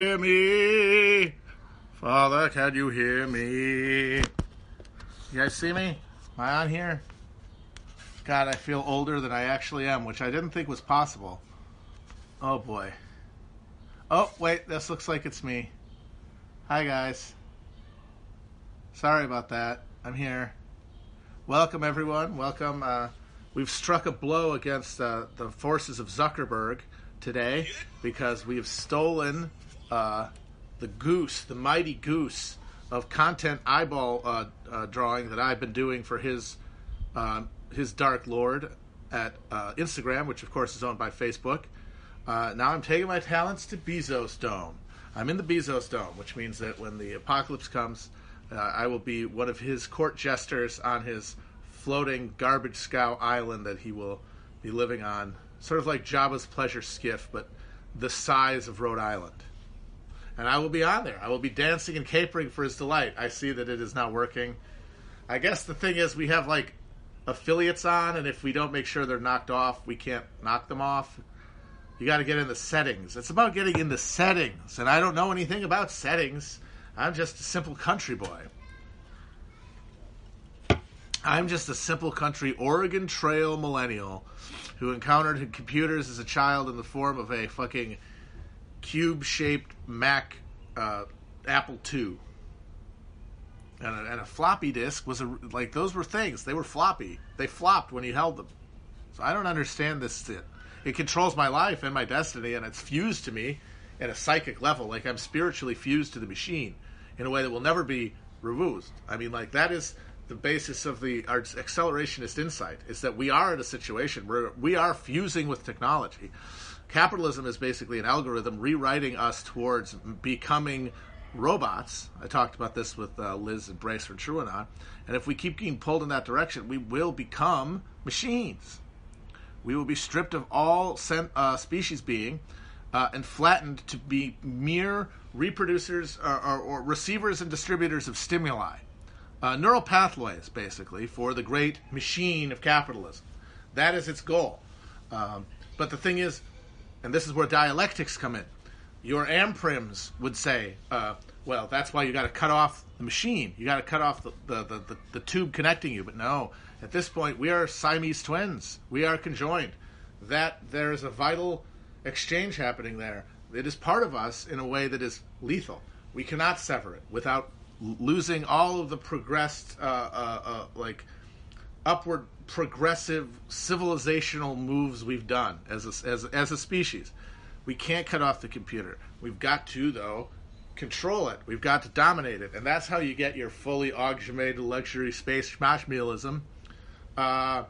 hear me? Father, can you hear me? You guys see me? Am I on here? God, I feel older than I actually am, which I didn't think was possible. Oh boy. Oh, wait, this looks like it's me. Hi, guys. Sorry about that. I'm here. Welcome, everyone. Welcome. Uh, we've struck a blow against uh, the forces of Zuckerberg today because we have stolen uh, the goose, the mighty goose of content eyeball uh, uh, drawing that I've been doing for his um, his Dark Lord at uh, Instagram, which of course is owned by Facebook. Uh, now I'm taking my talents to Bezos Dome. I'm in the Bezos Dome, which means that when the apocalypse comes, uh, I will be one of his court jesters on his floating garbage scow island that he will be living on, sort of like Jabba's pleasure skiff, but the size of Rhode Island and I will be on there. I will be dancing and capering for his delight. I see that it is not working. I guess the thing is, we have like affiliates on, and if we don't make sure they're knocked off, we can't knock them off. You got to get in the settings. It's about getting in the settings, and I don't know anything about settings. I'm just a simple country boy. I'm just a simple country Oregon Trail millennial who encountered computers as a child in the form of a fucking cube shaped Mac uh, Apple II. And a, and a, floppy disk was a, like those were things. They were floppy. They flopped when you held them. So I don't understand this. It, it controls my life and my destiny, and it's fused to me at a psychic level. Like I'm spiritually fused to the machine in a way that will never be removed. I mean, like that is the basis of the our accelerationist insight is that we are in a situation where we are fusing with technology capitalism is basically an algorithm rewriting us towards becoming robots. I talked about this with uh, Liz and Brace from TrueAnon. And if we keep getting pulled in that direction, we will become machines. We will be stripped of all uh, species being uh, and flattened to be mere reproducers or, or, or, receivers and distributors of stimuli. Uh, neural pathways, basically, for the great machine of capitalism. That is its goal. Um, but the thing is, and this is where dialectics come in. Your anprims would say, uh, well, that's why you got to cut off the machine. You got to cut off the, the, the, the, the tube connecting you. But no, at this point, we are Siamese twins. We are conjoined. That there is a vital exchange happening there. It is part of us in a way that is lethal. We cannot sever it without losing all of the progressed, uh, uh, uh like upward progressive civilizational moves we've done as a, as, as a species. We can't cut off the computer. We've got to, though, control it. We've got to dominate it. And that's how you get your fully augmented luxury space schmashmealism. Uh,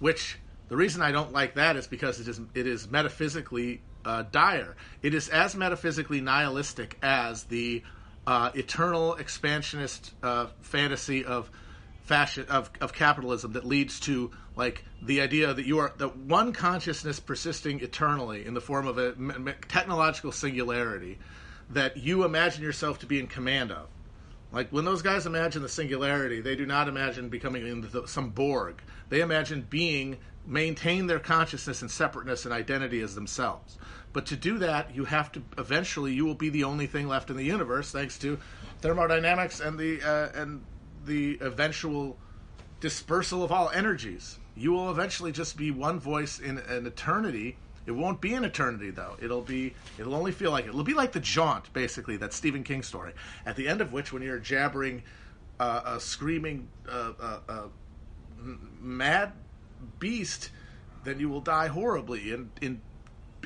which the reason I don't like that is because it is it is metaphysically uh, dire. It is as metaphysically nihilistic as the uh, eternal expansionist uh, fantasy of fashion of, of capitalism that leads to like the idea that you are that one consciousness persisting eternally in the form of a technological singularity that you imagine yourself to be in command of. Like when those guys imagine the singularity they do not imagine becoming the, some borg. They imagine being maintain their consciousness and separateness and identity as themselves. But to do that you have to eventually you will be the only thing left in the universe thanks to thermodynamics and the uh, and the eventual dispersal of all energies. You will eventually just be one voice in an eternity. It won't be an eternity though. It'll be. It'll only feel like it. It'll be like the jaunt, basically, that Stephen King story. At the end of which, when you're jabbering, uh, a screaming, uh, uh, uh mad beast, then you will die horribly in in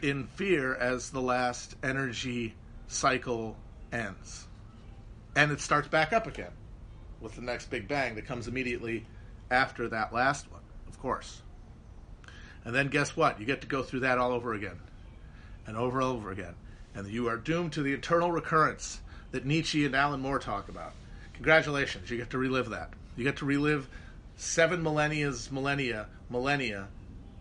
in fear as the last energy cycle ends, and it starts back up again with the next big bang that comes immediately after that last one, of course. And then guess what? You get to go through that all over again and over and over again. And you are doomed to the eternal recurrence that Nietzsche and Alan Moore talk about. Congratulations, you get to relive that. You get to relive seven millennia's millennia, millennia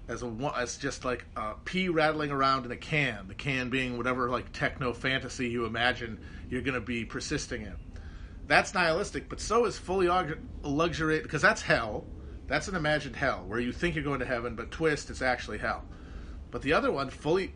as a as just like a pea rattling around in a can. The can being whatever like techno fantasy you imagine you're going to be persisting in that's nihilistic, but so is fully luxury because that's hell. That's an imagined hell where you think you're going to heaven, but twist, it's actually hell. But the other one, fully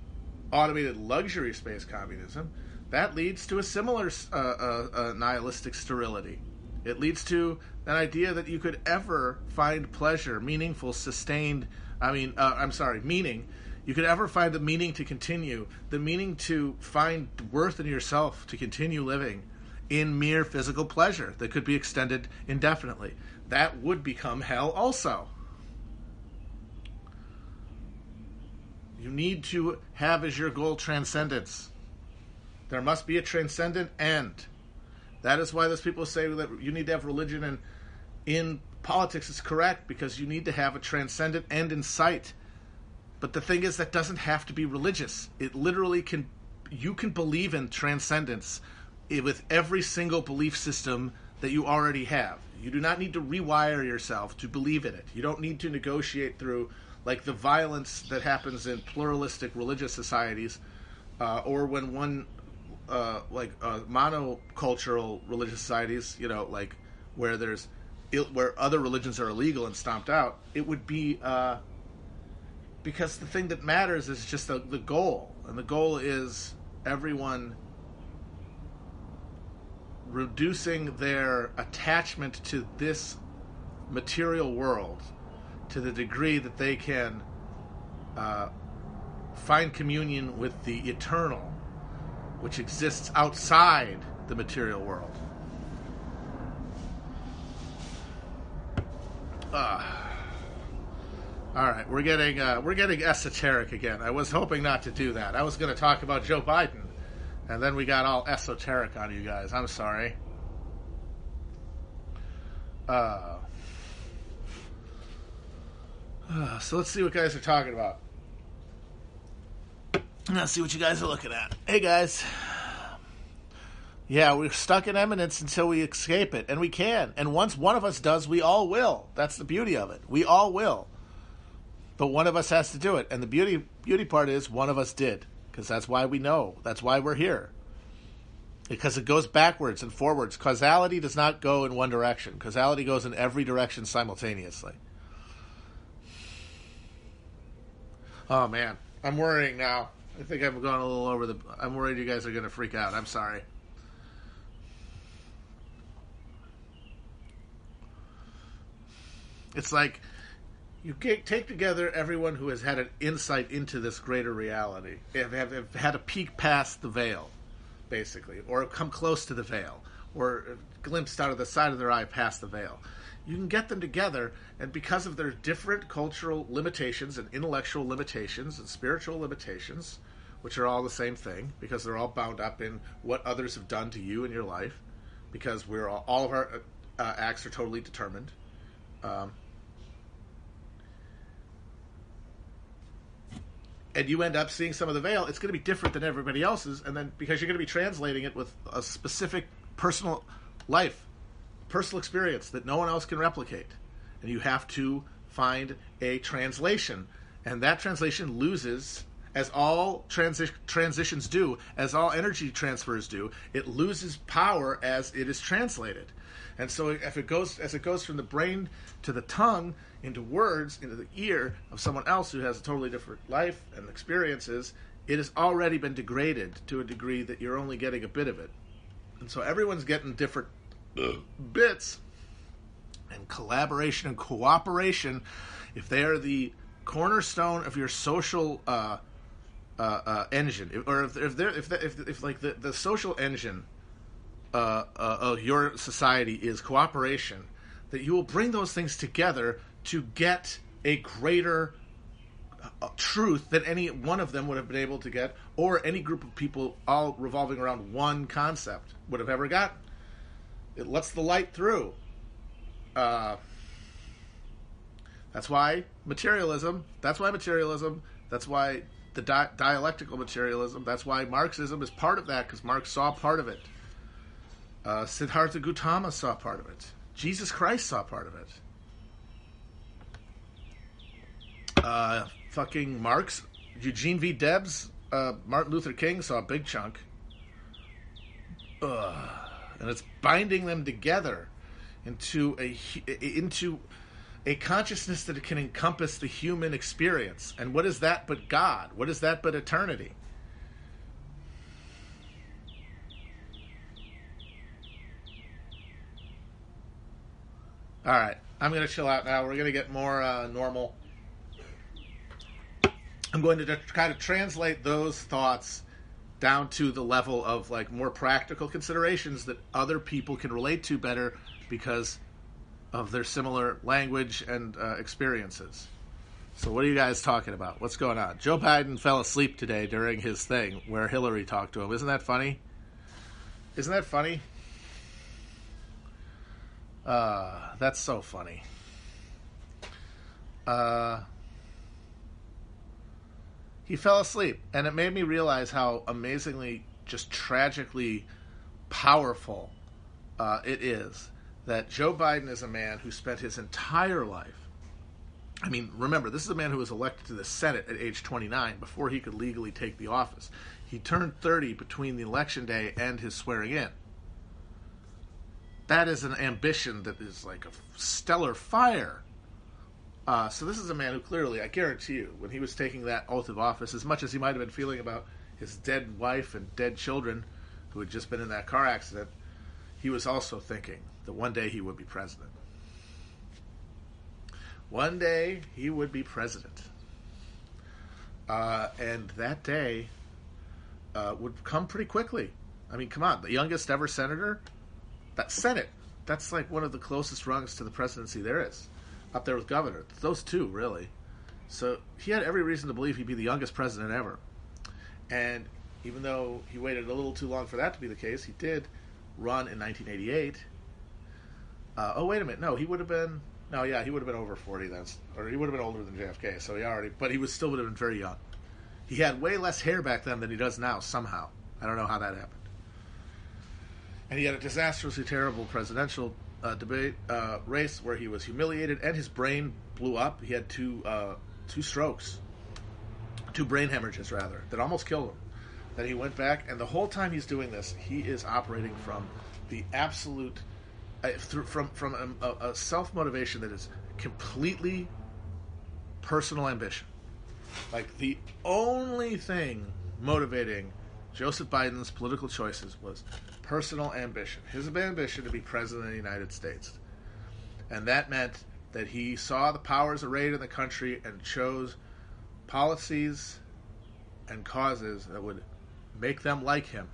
automated luxury space communism, that leads to a similar uh, uh, uh, nihilistic sterility. It leads to an idea that you could ever find pleasure, meaningful, sustained. I mean, uh, I'm sorry, meaning. You could ever find the meaning to continue, the meaning to find worth in yourself to continue living in mere physical pleasure that could be extended indefinitely. That would become hell also. You need to have as your goal transcendence. There must be a transcendent end. That is why those people say that you need to have religion and in politics is correct because you need to have a transcendent end in sight. But the thing is that doesn't have to be religious. It literally can you can believe in transcendence with every single belief system that you already have. You do not need to rewire yourself to believe in it. You don't need to negotiate through like the violence that happens in pluralistic religious societies, uh, or when one uh, like uh, monocultural religious societies, you know, like where there's where other religions are illegal and stomped out, it would be uh, because the thing that matters is just the, the goal, and the goal is everyone reducing their attachment to this material world to the degree that they can uh, find communion with the eternal, which exists outside the material world. Uh, all right, we're getting uh, we're getting esoteric again. I was hoping not to do that. I was going to talk about Joe Biden, and then we got all esoteric on you guys. I'm sorry. Uh, uh, so let's see what guys are talking about. Let's see what you guys are looking at. Hey guys. Yeah, we're stuck in immanence until we escape it, and we can. And once one of us does, we all will. That's the beauty of it. We all will. But one of us has to do it, and the beauty beauty part is one of us did, because that's why we know. That's why we're here. Because it goes backwards and forwards. Causality does not go in one direction. Causality goes in every direction simultaneously. Oh man, I'm worrying now. I think I'm going a little over the. I'm worried you guys are going to freak out. I'm sorry. It's like you take together everyone who has had an insight into this greater reality, have, have, have had a peek past the veil, basically, or come close to the veil, or glimpsed out of the side of their eye past the veil you can get them together, and because of their different cultural limitations and intellectual limitations and spiritual limitations, which are all the same thing, because they're all bound up in what others have done to you in your life, because we're all, all of our uh acts are totally determined. Um, and you end up seeing some of the veil, it's going to be different than everybody else's, and then because you're going to be translating it with a specific personal life personal experience that no one else can replicate. And you have to find a translation. And that translation loses, as all transi- transitions do, as all energy transfers do, it loses power as it is translated. And so if it goes as it goes from the brain to the tongue into words into the ear of someone else who has a totally different life and experiences, it has already been degraded to a degree that you're only getting a bit of it. And so everyone's getting different bits and collaboration and cooperation, if they are the cornerstone of your social uh, uh, uh, engine, or if, if if, if, if like the, the social engine uh, uh, of your society is cooperation, that you will bring those things together to get a greater uh, truth than any one of them would have been able to get, or any group of people all revolving around one concept would have ever got. It lets the light through. Uh, that's why materialism. That's why materialism. That's why the di- dialectical materialism. That's why Marxism is part of that because Marx saw part of it. Uh, Siddhartha Gautama saw part of it. Jesus Christ saw part of it. Uh, fucking Marx, Eugene V. Debs, uh, Martin Luther King saw a big chunk. Ugh and it's binding them together into a into a consciousness that can encompass the human experience. And what is that but God? What is that but eternity? All right, I'm going to chill out now. We're going to get more uh, normal. I'm going to try to translate those thoughts down to the level of like more practical considerations that other people can relate to better because of their similar language and uh, experiences. So, what are you guys talking about? What's going on? Joe Biden fell asleep today during his thing where Hillary talked to him. Isn't that funny? Isn't that funny? Uh, that's so funny. Uh, he fell asleep, and it made me realize how amazingly, just tragically powerful uh, it is that Joe Biden is a man who spent his entire life. I mean, remember, this is a man who was elected to the Senate at age 29 before he could legally take the office. He turned 30 between the election day and his swearing in that is an ambition that is like a stellar fire. Uh, so this is a man who clearly, I guarantee you, when he was taking that oath of office, as much as he might have been feeling about his dead wife and dead children who had just been in that car accident, he was also thinking that one day he would be president. One day he would be president. Uh, and that day uh, would come pretty quickly. I mean, come on, the youngest ever senator that Senate, that's like one of the closest rungs to the presidency there is, up there with governor. Those two, really. So he had every reason to believe he'd be the youngest president ever. And even though he waited a little too long for that to be the case, he did run in 1988. Uh, oh, wait a minute. No, he would have been. No, yeah, he would have been over 40 then. Or he would have been older than JFK, so he already. But he was still would have been very young. He had way less hair back then than he does now, somehow. I don't know how that happened and he had a disastrously terrible presidential uh, debate uh, race where he was humiliated and his brain blew up. He had two uh, two strokes, two brain hemorrhages rather, that almost killed him. Then he went back, and the whole time he's doing this, he is operating from the absolute through, from from a, a self motivation that is completely personal ambition. Like the only thing motivating Joseph Biden's political choices was personal ambition. His ambition to be president of the United States. And that meant that he saw the powers arrayed in the country and chose policies and causes that would make them like him.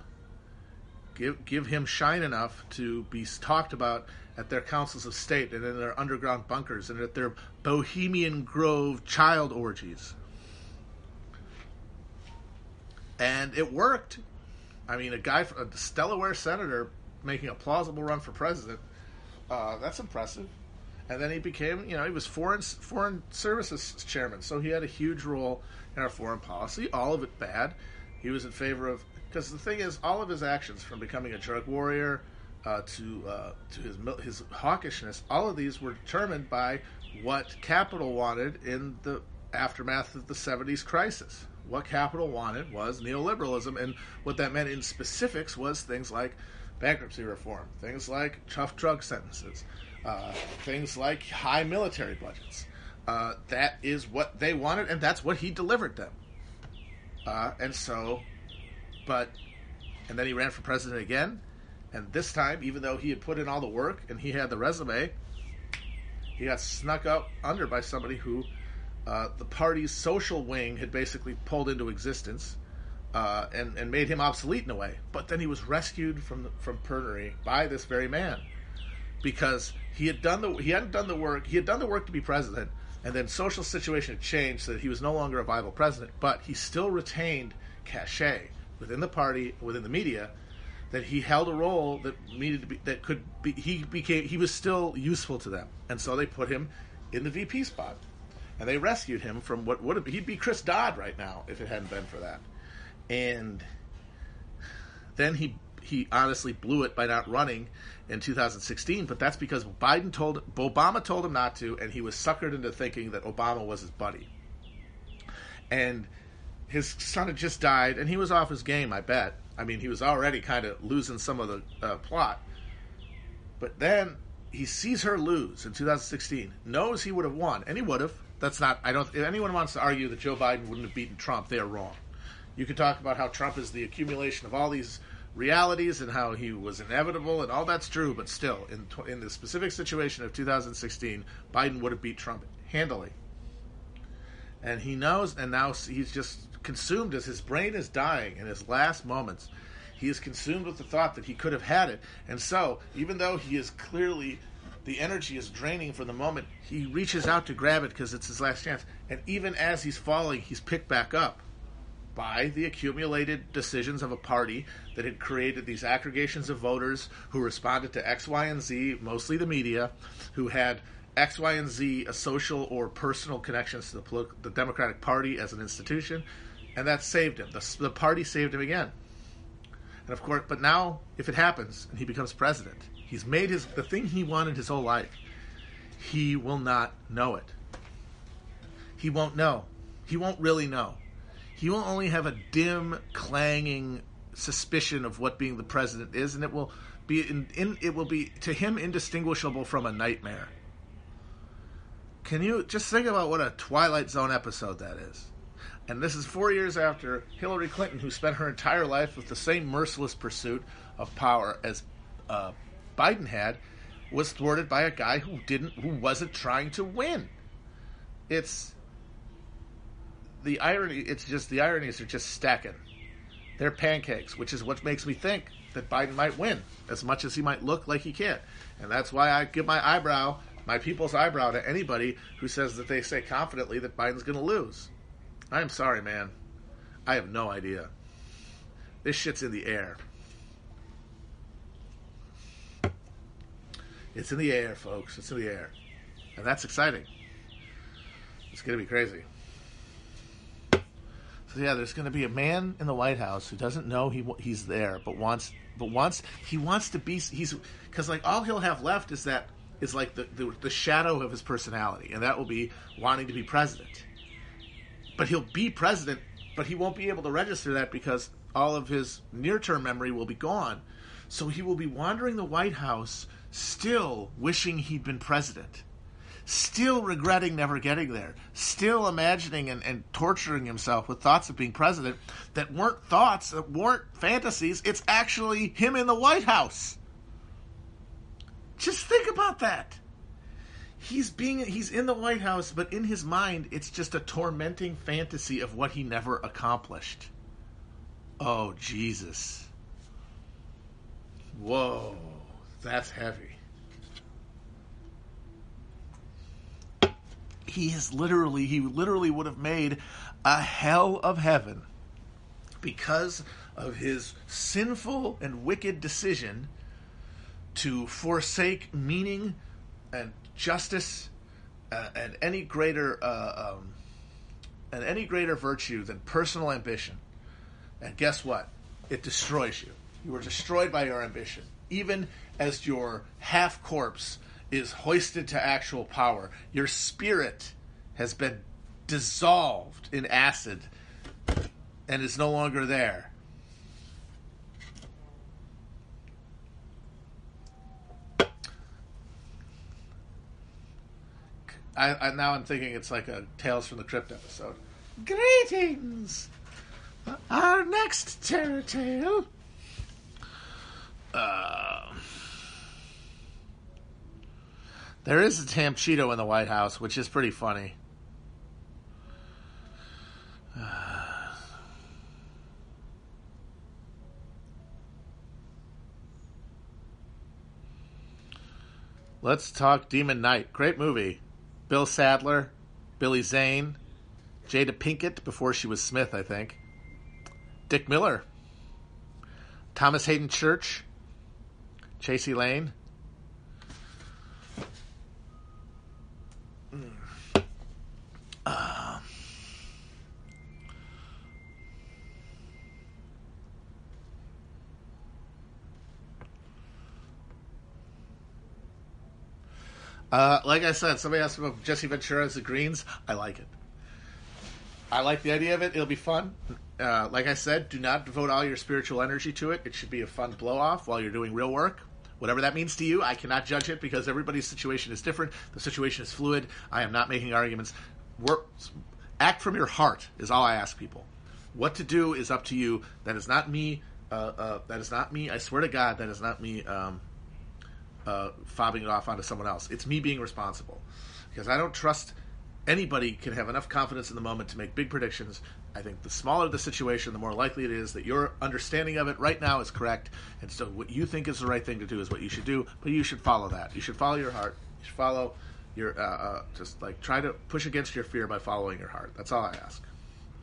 Give, give him shine enough to be talked about at their councils of state and in their underground bunkers and at their Bohemian Grove child orgies. And it worked. I mean, a guy, a Delaware senator, making a plausible run for president. Uh, that's impressive. And then he became, you know, he was foreign foreign services chairman, so he had a huge role in our foreign policy. All of it bad. He was in favor of because the thing is, all of his actions, from becoming a drug warrior uh, to uh, to his his hawkishness, all of these were determined by what capital wanted in the aftermath of the '70s crisis what capital wanted was neoliberalism, and what that meant in specifics was things like bankruptcy reform, things like tough drug sentences, uh, things like high military budgets. Uh, that is what they wanted, and that's what he delivered them. Uh, and so, but, and then he ran for president again, and this time, even though he had put in all the work and he had the resume, he got snuck up under by somebody who uh, the party's social wing had basically pulled into existence uh, and, and made him obsolete in a way. But then he was rescued from the, from perjury by this very man because he had done the he hadn't done the work he had done the work to be president and then social situation had changed so that he was no longer a viable president but he still retained cachet within the party within the media that he held a role that needed to be that could be he became he was still useful to them and so they put him in the VP spot and they rescued him from what would have he'd be Chris Dodd right now if it hadn't been for that. And then he he honestly blew it by not running in 2016, but that's because Biden told Obama told him not to, and he was suckered into thinking that Obama was his buddy. And his son had just died, and he was off his game. I bet. I mean, he was already kind of losing some of the uh, plot. But then he sees her lose in 2016, knows he would have won, and he would have that's not. I don't. If anyone wants to argue that Joe Biden wouldn't have beaten Trump, they are wrong. You could talk about how Trump is the accumulation of all these realities and how he was inevitable and all that's true, but still, in in the specific situation of 2016, Biden would have beat Trump handily. And he knows, and now he's just consumed as his brain is dying in his last moments. He is consumed with the thought that he could have had it. And so, even though he is clearly, the energy is draining for the moment, he reaches out to grab it because it's his last chance. And even as he's falling, he's picked back up by the accumulated decisions of a party that had created these aggregations of voters who responded to X, Y, and Z, mostly the media, who had X, Y, and Z a social or personal connections to the, the Democratic Party as an institution, and that saved him. The, the party saved him again. And of course, but now if it happens and he becomes president, he's made his the thing he wanted his whole life. He will not know it. He won't know. He won't really know. He will only have a dim, clanging suspicion of what being the president is, and it will be in, in it will be to him indistinguishable from a nightmare. Can you just think about what a Twilight Zone episode that is? And this is four years after Hillary Clinton, who spent her entire life with the same merciless pursuit of power as uh, Biden had, was thwarted by a guy who didn't, who wasn't trying to win. It's the irony. It's just the ironies are just stacking. They're pancakes, which is what makes me think that Biden might win as much as he might look like he can't. And that's why I give my eyebrow, my people's eyebrow, to anybody who says that they say confidently that Biden's going to lose. I'm sorry, man. I have no idea. This shit's in the air. It's in the air, folks. It's in the air. And that's exciting. It's going to be crazy. So yeah, there's going to be a man in the White House who doesn't know he he's there, but wants but wants he wants to be he's because like all he'll have left is that is like the, the the shadow of his personality, and that will be wanting to be president but he'll be president, but he won't be able to register that because all of his near term memory will be gone. So he will be wandering the White House still wishing he'd been president, still regretting never getting there, still imagining and, and torturing himself with thoughts of being president that weren't thoughts, that weren't fantasies. It's actually him in the White House. Just think about that he's being he's in the White House, but in his mind, it's just a tormenting fantasy of what he never accomplished. Oh Jesus! Whoa, that's heavy. He is literally he literally would have made a hell of heaven because of his sinful and wicked decision to forsake meaning and justice uh, and any greater uh, um, and any greater virtue than personal ambition. And guess what? It destroys you. You are destroyed by your ambition, even as your half corpse is hoisted to actual power. Your spirit has been dissolved in acid and is no longer there. I, I, now I'm thinking it's like a Tales from the Crypt episode. Greetings! Our next terror tale. Uh, there is a Tam Cheeto in the White House, which is pretty funny. Uh, let's talk Demon Knight. Great movie. Bill Sadler, Billy Zane, Jada Pinkett before she was Smith, I think. Dick Miller, Thomas Hayden Church, Chasey Lain. Uh, like I said, somebody asked about Jesse Ventura as the Greens. I like it. I like the idea of it. It'll be fun. Uh, like I said, do not devote all your spiritual energy to it. It should be a fun blow off while you're doing real work. Whatever that means to you, I cannot judge it because everybody's situation is different. The situation is fluid. I am not making arguments. Work, act from your heart is all I ask people. What to do is up to you. That is not me Uh, uh, that is not me. I swear to God, that is not me um, uh, fobbing it off onto someone else. It's me being responsible because I don't trust anybody can have enough confidence in the moment to make big predictions. I think the smaller the situation, the more likely it is that your understanding of it right now is correct. And so, what you think is the right thing to do is what you should do. But you should follow that. You should follow your heart. You should follow your uh, uh, just like try to push against your fear by following your heart. That's all I ask.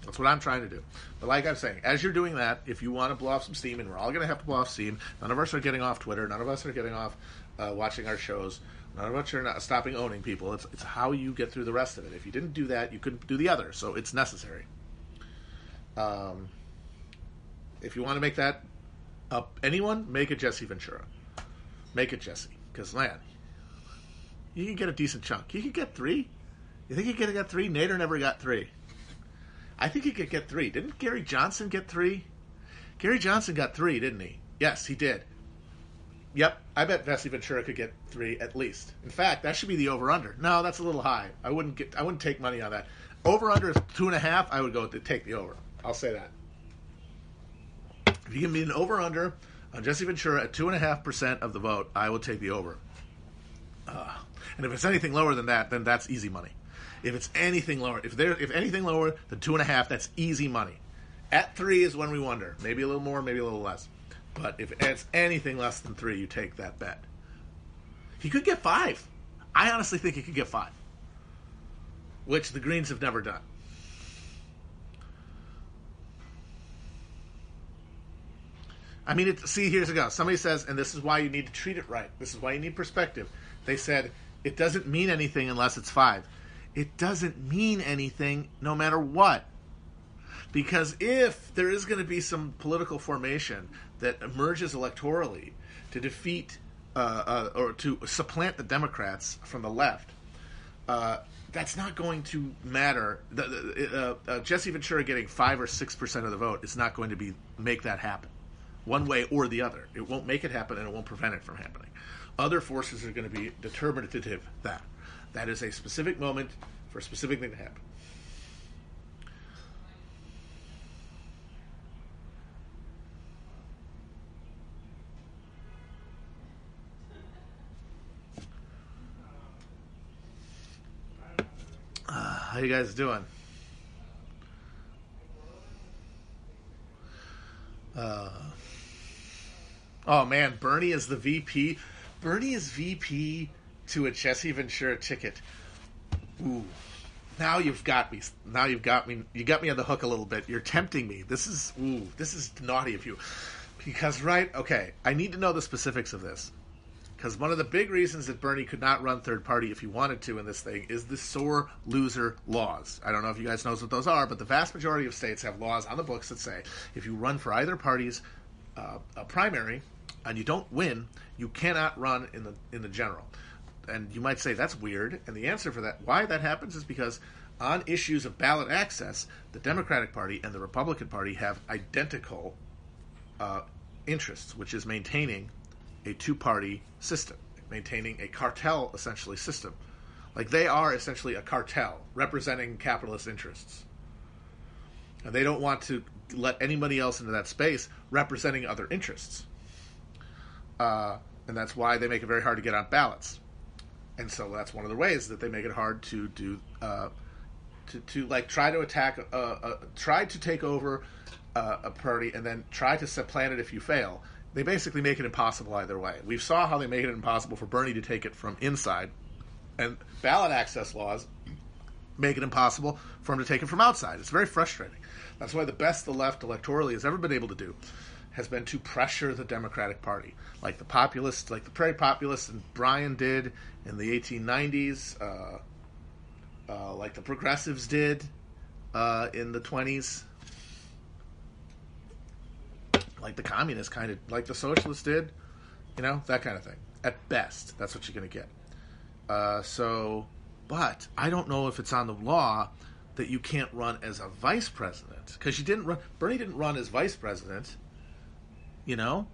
That's what I'm trying to do. But like I'm saying, as you're doing that, if you want to blow off some steam, and we're all going to have to blow off steam, none of us are getting off Twitter. None of us are getting off uh, watching our shows. Not about you're not stopping owning people. It's, it's how you get through the rest of it. If you didn't do that, you couldn't do the other. So it's necessary. Um, if you want to make that up, anyone, make it Jesse Ventura. Make it Jesse. Because, man, you can get a decent chunk. You can get three. You think you could get three? Nader never got three. I think he could get three. Didn't Gary Johnson get three? Gary Johnson got three, didn't he? Yes, he did. Yep, I bet Jesse Ventura could get three at least. In fact, that should be the over under. No, that's a little high. I wouldn't get. I wouldn't take money on that. Over under two and a half. I would go to take the over. I'll say that. If you give me an over under on Jesse Ventura at two and a half percent of the vote, I will take the over. Uh, and if it's anything lower than that, then that's easy money. If it's anything lower, if there, if anything lower than two and a half, that's easy money. At three is when we wonder. Maybe a little more, maybe a little less. But if it's anything less than three, you take that bet. He could get five. I honestly think he could get five, which the Greens have never done. I mean, it, see, here's a go. Somebody says, and this is why you need to treat it right. This is why you need perspective. They said it doesn't mean anything unless it's five. It doesn't mean anything no matter what. Because if there is going to be some political formation that emerges electorally to defeat uh, uh, or to supplant the Democrats from the left, uh, that's not going to matter. The, the, uh, uh, Jesse Ventura getting five or six percent of the vote is not going to be make that happen, one way or the other. It won't make it happen, and it won't prevent it from happening. Other forces are going to be determinative. That that is a specific moment for a specific thing to happen. How you guys doing? Uh, oh man, Bernie is the VP. Bernie is VP to a Jesse Ventura ticket. Ooh, now you've got me. Now you've got me. You got me on the hook a little bit. You're tempting me. This is ooh, this is naughty of you. Because right, okay, I need to know the specifics of this. Because one of the big reasons that Bernie could not run third party if he wanted to in this thing is the sore loser laws. I don't know if you guys knows what those are, but the vast majority of states have laws on the books that say if you run for either party's uh, primary and you don't win, you cannot run in the in the general. And you might say that's weird, and the answer for that why that happens is because on issues of ballot access, the Democratic Party and the Republican Party have identical uh, interests, which is maintaining a two party system, maintaining a cartel essentially system. Like they are essentially a cartel representing capitalist interests. And they don't want to let anybody else into that space representing other interests. Uh, and that's why they make it very hard to get on ballots. And so that's one of the ways that they make it hard to do, uh, to, to like try to attack, uh, uh try to take over uh, a party and then try to supplant it if you fail they basically make it impossible either way. We saw how they made it impossible for Bernie to take it from inside, and ballot access laws make it impossible for him to take it from outside. It's very frustrating. That's why the best the left electorally has ever been able to do has been to pressure the Democratic Party, like the populists, like the prairie populists and Bryan did in the 1890s, uh, uh, like the progressives did uh, in the 20s like the communists kind of, like the socialists did, you know, that kind of thing. At best, that's what you're going to get. Uh, so, but I don't know if it's on the law that you can't run as a vice president because you didn't run. Bernie didn't run as vice president. You know,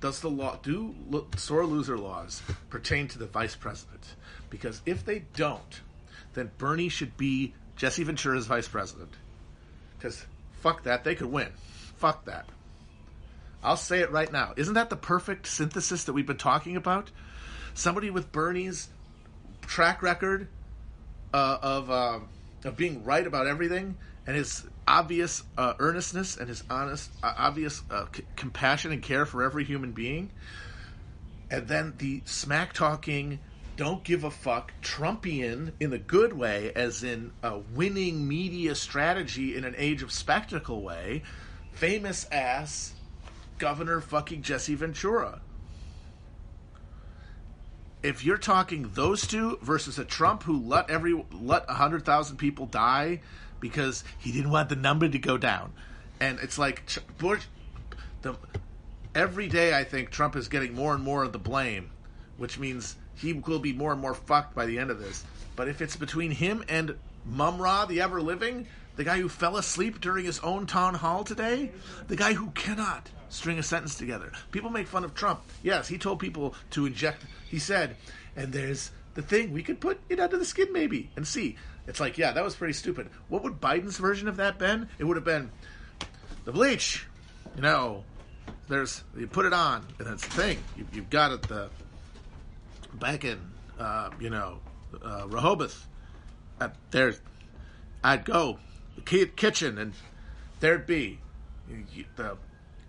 does the law do sore loser laws pertain to the vice president? Because if they don't, then Bernie should be Jesse Ventura's vice president. Because fuck that, they could win. Fuck that. I'll say it right now. Isn't that the perfect synthesis that we've been talking about? Somebody with Bernie's track record uh, of uh, of being right about everything and his obvious uh, earnestness and his honest, uh, obvious uh, c- compassion and care for every human being, and then the smack talking, don't give a fuck Trumpian in the good way, as in a winning media strategy in an age of spectacle way, famous ass Governor fucking Jesse Ventura. If you're talking those two versus a Trump who let every let hundred thousand people die because he didn't want the number to go down, and it's like Bush, the every day I think Trump is getting more and more of the blame, which means he will be more and more fucked by the end of this. But if it's between him and Mumm-Ra, the ever living, the guy who fell asleep during his own town hall today, the guy who cannot string a sentence together. People make fun of Trump. Yes, he told people to inject. He said, and there's the thing we could put it under the skin maybe and see. It's like, yeah, that was pretty stupid. What would Biden's version of that been? It would have been the bleach. You know, there's you put it on, and that's the thing. You, you've got it the back in, uh, you know, uh, Rehoboth. Uh, there's, I'd go the kitchen, and there'd be the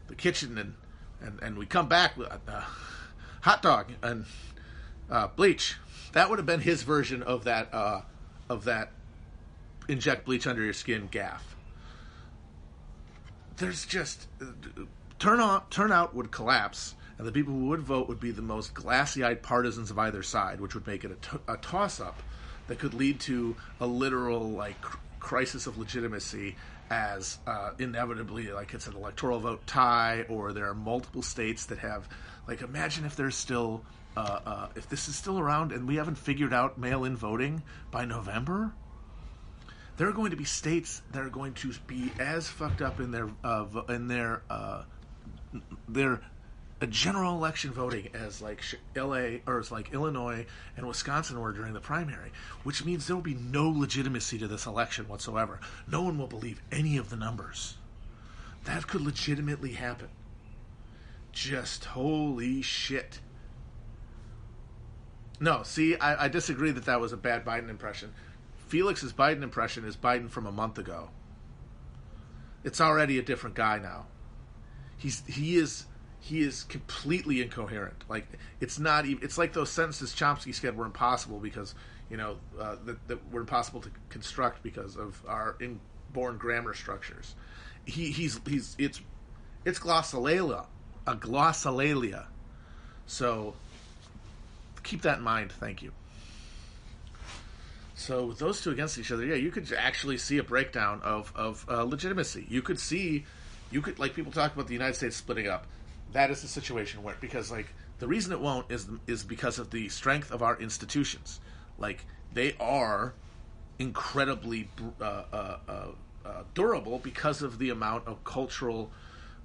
the kitchen, and and and we come back with a hot dog and uh, bleach. That would have been his version of that uh, of that inject bleach under your skin gaffe. There's just turnout turnout would collapse, and the people who would vote would be the most glassy-eyed partisans of either side, which would make it a, t- a toss-up that could lead to a literal like cr- crisis of legitimacy as uh, inevitably like it's an electoral vote tie or there are multiple states that have like imagine if there's still uh, uh, if this is still around and we haven't figured out mail-in voting by november there are going to be states that are going to be as fucked up in their uh, in their uh, their a general election voting as like LA or as like Illinois and Wisconsin were during the primary, which means there will be no legitimacy to this election whatsoever. No one will believe any of the numbers. That could legitimately happen. Just holy shit. No, see, I, I disagree that that was a bad Biden impression. Felix's Biden impression is Biden from a month ago. It's already a different guy now. He's he is he is completely incoherent. Like it's not even. It's like those sentences Chomsky said were impossible because you know uh, that, that were impossible to construct because of our inborn grammar structures. He he's he's it's it's glossolalia, a glossolalia. So keep that in mind. Thank you. So with those two against each other, yeah, you could actually see a breakdown of of uh, legitimacy. You could see, you could like people talk about the United States splitting up that is the situation where because like the reason it won't is is because of the strength of our institutions. Like they are incredibly uh, uh, uh, uh, durable because of the amount of cultural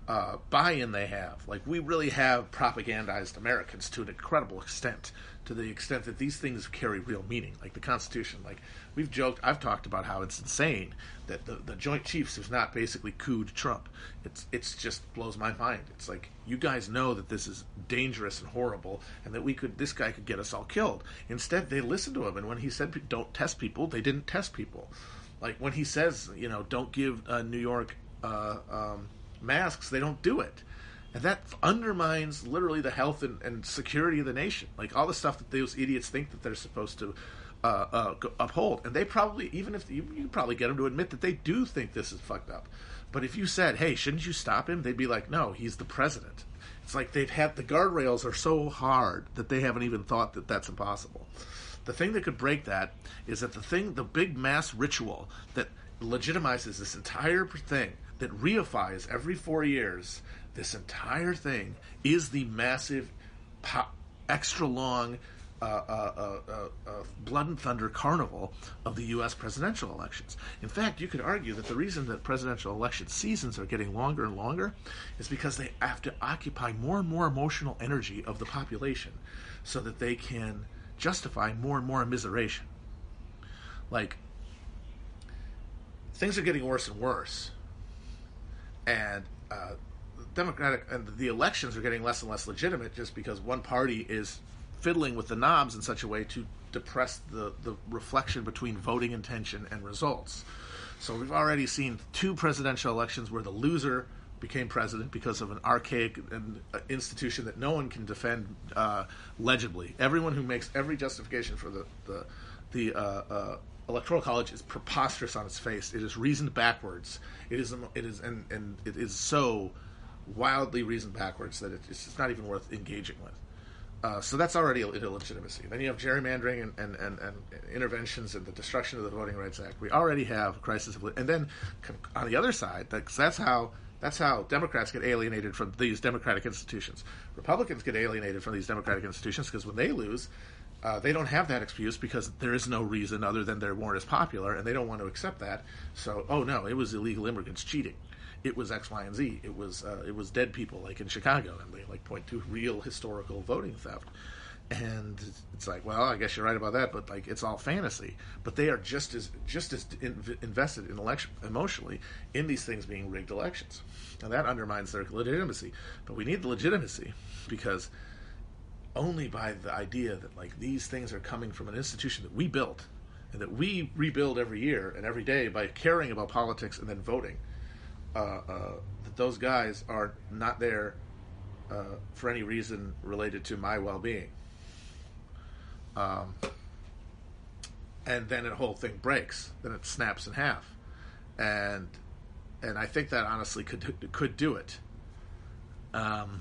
uh, buy-in they have. Like we really have propagandized Americans to an incredible extent, to the extent that these things carry real meaning, like the Constitution. Like we've joked, I've talked about how it's insane that the, the Joint Chiefs has not basically cooed Trump. It's it's just blows my mind. It's like you guys know that this is dangerous and horrible, and that we could this guy could get us all killed. Instead, they listened to him, and when he said don't test people, they didn't test people. Like when he says, you know, don't give uh, New York uh, um, masks, they don't do it. And that undermines literally the health and, and, security of the nation. Like all the stuff that those idiots think that they're supposed to uh, uh, uphold. And they probably, even if you, you probably get them to admit that they do think this is fucked up. But if you said, hey, shouldn't you stop him? They'd be like, no, he's the president. It's like they've had the guardrails are so hard that they haven't even thought that that's impossible. The thing that could break that is that the thing, the big mass ritual that legitimizes this entire thing, that reifies every four years, this entire thing is the massive, po- extra long uh, uh, blood and thunder carnival of the U.S. presidential elections. In fact, you could argue that the reason that presidential election seasons are getting longer and longer is because they have to occupy more and more emotional energy of the population so that they can justify more and more immiseration. Like, things are getting worse and worse. And uh, Democratic and the elections are getting less and less legitimate just because one party is fiddling with the knobs in such a way to depress the, the reflection between voting intention and results. So we've already seen two presidential elections where the loser became president because of an archaic institution that no one can defend uh, legibly. Everyone who makes every justification for the the, the uh, uh, electoral college is preposterous on its face. It is reasoned backwards. It is it is and, and it is so wildly reasoned backwards that it's just not even worth engaging with. Uh, so that's already an illegitimacy. Then you have gerrymandering and, and, and, and, interventions and the destruction of the Voting Rights Act. We already have a crisis of, and then on the other side, that's, that's how that's how Democrats get alienated from these democratic institutions. Republicans get alienated from these democratic institutions because when they lose, uh, they don't have that excuse because there is no reason other than they weren't as popular, and they don't want to accept that. So, oh no, it was illegal immigrants cheating. It was X, Y, and Z. It was uh, it was dead people like in Chicago, and they like point to real historical voting theft and it's like, well, I guess you're right about that, but like it's all fantasy. But they are just as just as in, invested in election emotionally in these things being rigged elections, and that undermines their legitimacy. But we need the legitimacy because only by the idea that like these things are coming from an institution that we built and that we rebuild every year and every day by caring about politics and then voting. Uh, uh, that those guys are not there uh, for any reason related to my well-being um, and then the whole thing breaks. Then it snaps in half, and and I think that honestly could could do it. Um,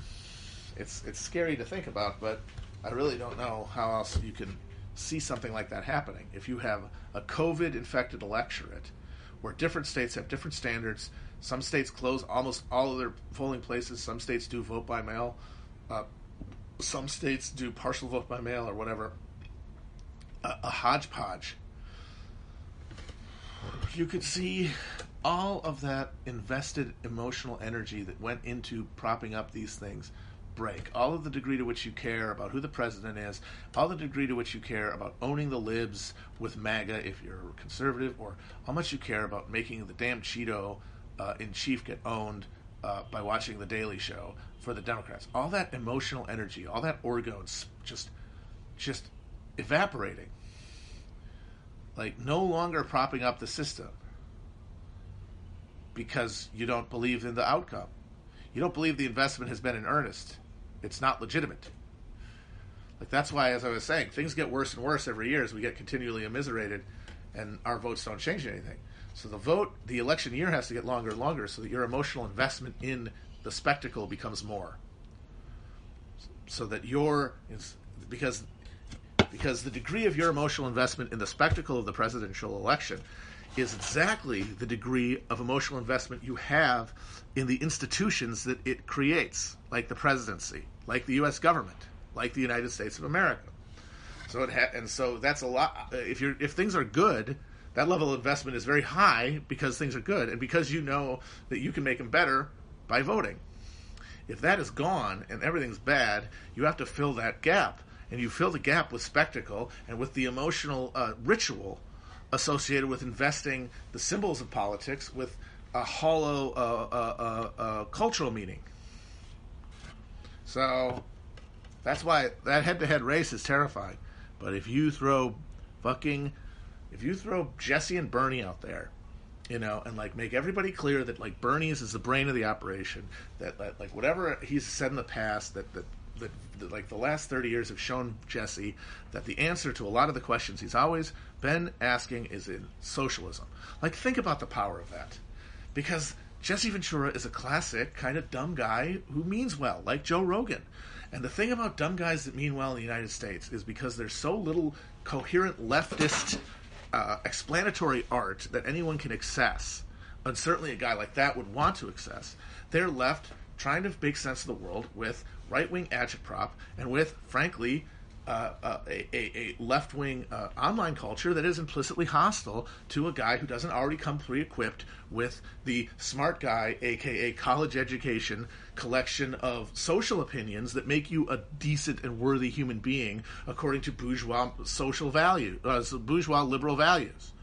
it's it's scary to think about, but I really don't know how else you can see something like that happening. If you have a COVID infected electorate where different states have different standards, some states close almost all of their polling places, some states do vote by mail, uh, some states do partial vote by mail or whatever a, a hodgepodge. You could see all of that invested emotional energy that went into propping up these things break. All of the degree to which you care about who the president is, all the degree to which you care about owning the libs with MAGA if you're conservative, or how much you care about making the damn Cheeto uh, in chief get owned uh, by watching The Daily Show for the Democrats. All that emotional energy, all that orgone just, just evaporating. Like no longer propping up the system because you don't believe in the outcome. You don't believe the investment has been in earnest. It's not legitimate. Like that's why, as I was saying, things get worse and worse every year as we get continually immiserated, and our votes don't change anything. So the vote, the election year has to get longer and longer, so that your emotional investment in the spectacle becomes more. So that your because because the degree of your emotional investment in the spectacle of the presidential election is exactly the degree of emotional investment you have in the institutions that it creates, like the presidency, like the U.S. government, like the United States of America. So it ha- and so that's a lot. If you're if things are good, that level of investment is very high because things are good, and because you know that you can make them better by voting. If that is gone and everything's bad, you have to fill that gap and you fill the gap with spectacle and with the emotional uh, ritual associated with investing the symbols of politics with a hollow uh, uh, uh, uh cultural meaning. So that's why that head-to-head race is terrifying. But if you throw fucking, if you throw Jesse and Bernie out there, you know, and like make everybody clear that like Bernie is, is the brain of the operation, that, that like whatever he's said in the past, that that that, that, like the last 30 years have shown Jesse that the answer to a lot of the questions he's always been asking is in socialism. Like think about the power of that. Because Jesse Ventura is a classic kind of dumb guy who means well, like Joe Rogan. And the thing about dumb guys that mean well in the United States is because there's so little coherent leftist uh, explanatory art that anyone can access, and certainly a guy like that would want to access, they're left trying to make sense of the world with right wing agitprop and with, frankly, uh, uh, a, a, left wing uh, online culture that is implicitly hostile to a guy who doesn't already come pre equipped with the smart guy, aka college education, collection of social opinions that make you a decent and worthy human being according to bourgeois social value, uh, bourgeois liberal values.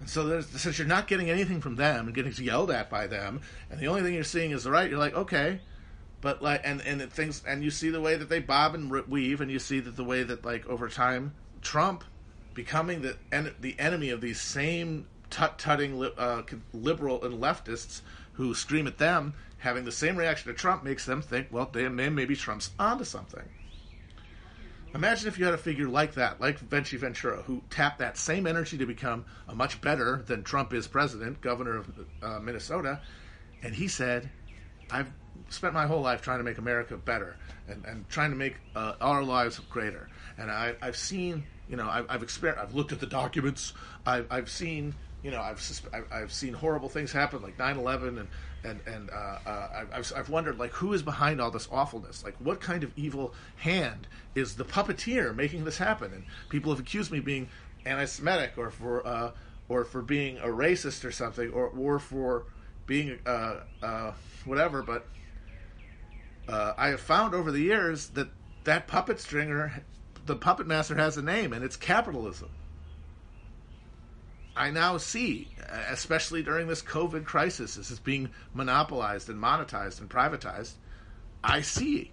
And so since you're not getting anything from them and getting yelled at by them, and the only thing you're seeing is the right, you're like, okay, but like, and and it things, and you see the way that they bob and weave, and you see that the way that like over time, Trump becoming the en- the enemy of these same tut tutting li- uh, liberal and leftists who scream at them, having the same reaction to Trump makes them think, well, they, maybe Trump's onto something. Imagine if you had a figure like that, like Vinci Ventura, who tapped that same energy to become a much better than Trump is president, governor of uh, Minnesota, and he said, "I've spent my whole life trying to make America better and, and trying to make uh, our lives greater, and I, have seen, you know, I've, I've experienced, I've looked at the documents, I've, I've seen, you know, I've, I've seen horrible things happen like 9/11 and and and uh, uh, I've, I've wondered like who is behind all this awfulness? Like what kind of evil hand is the puppeteer making this happen? And people have accused me of being anti-semitic or for uh, or for being a racist or something or or for being uh, uh, whatever but uh, I have found over the years that that puppet stringer the puppet master has a name and it's capitalism I now see, especially during this COVID crisis, this is being monopolized and monetized and privatized. I see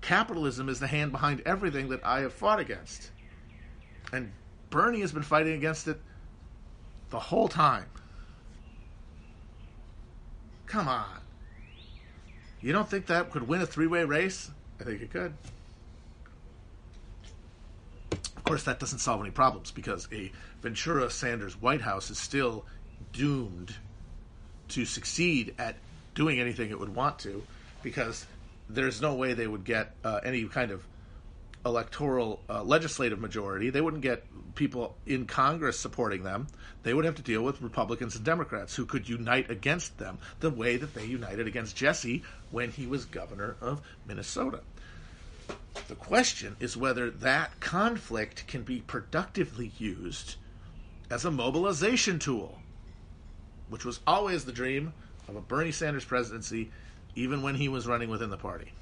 capitalism is the hand behind everything that I have fought against. And Bernie has been fighting against it the whole time. Come on. You don't think that could win a three way race? I think it could Of course, that doesn't solve any problems because a Ventura Sanders White House is still doomed to succeed at doing anything it would want to because there's no way they would get uh, any kind of electoral uh, legislative majority. They wouldn't get people in Congress supporting them. They would have to deal with Republicans and Democrats who could unite against them the way that they united against Jesse when he was governor of Minnesota. The question is whether that conflict can be productively used as a mobilization tool, which was always the dream of a Bernie Sanders presidency, even when he was running within the party.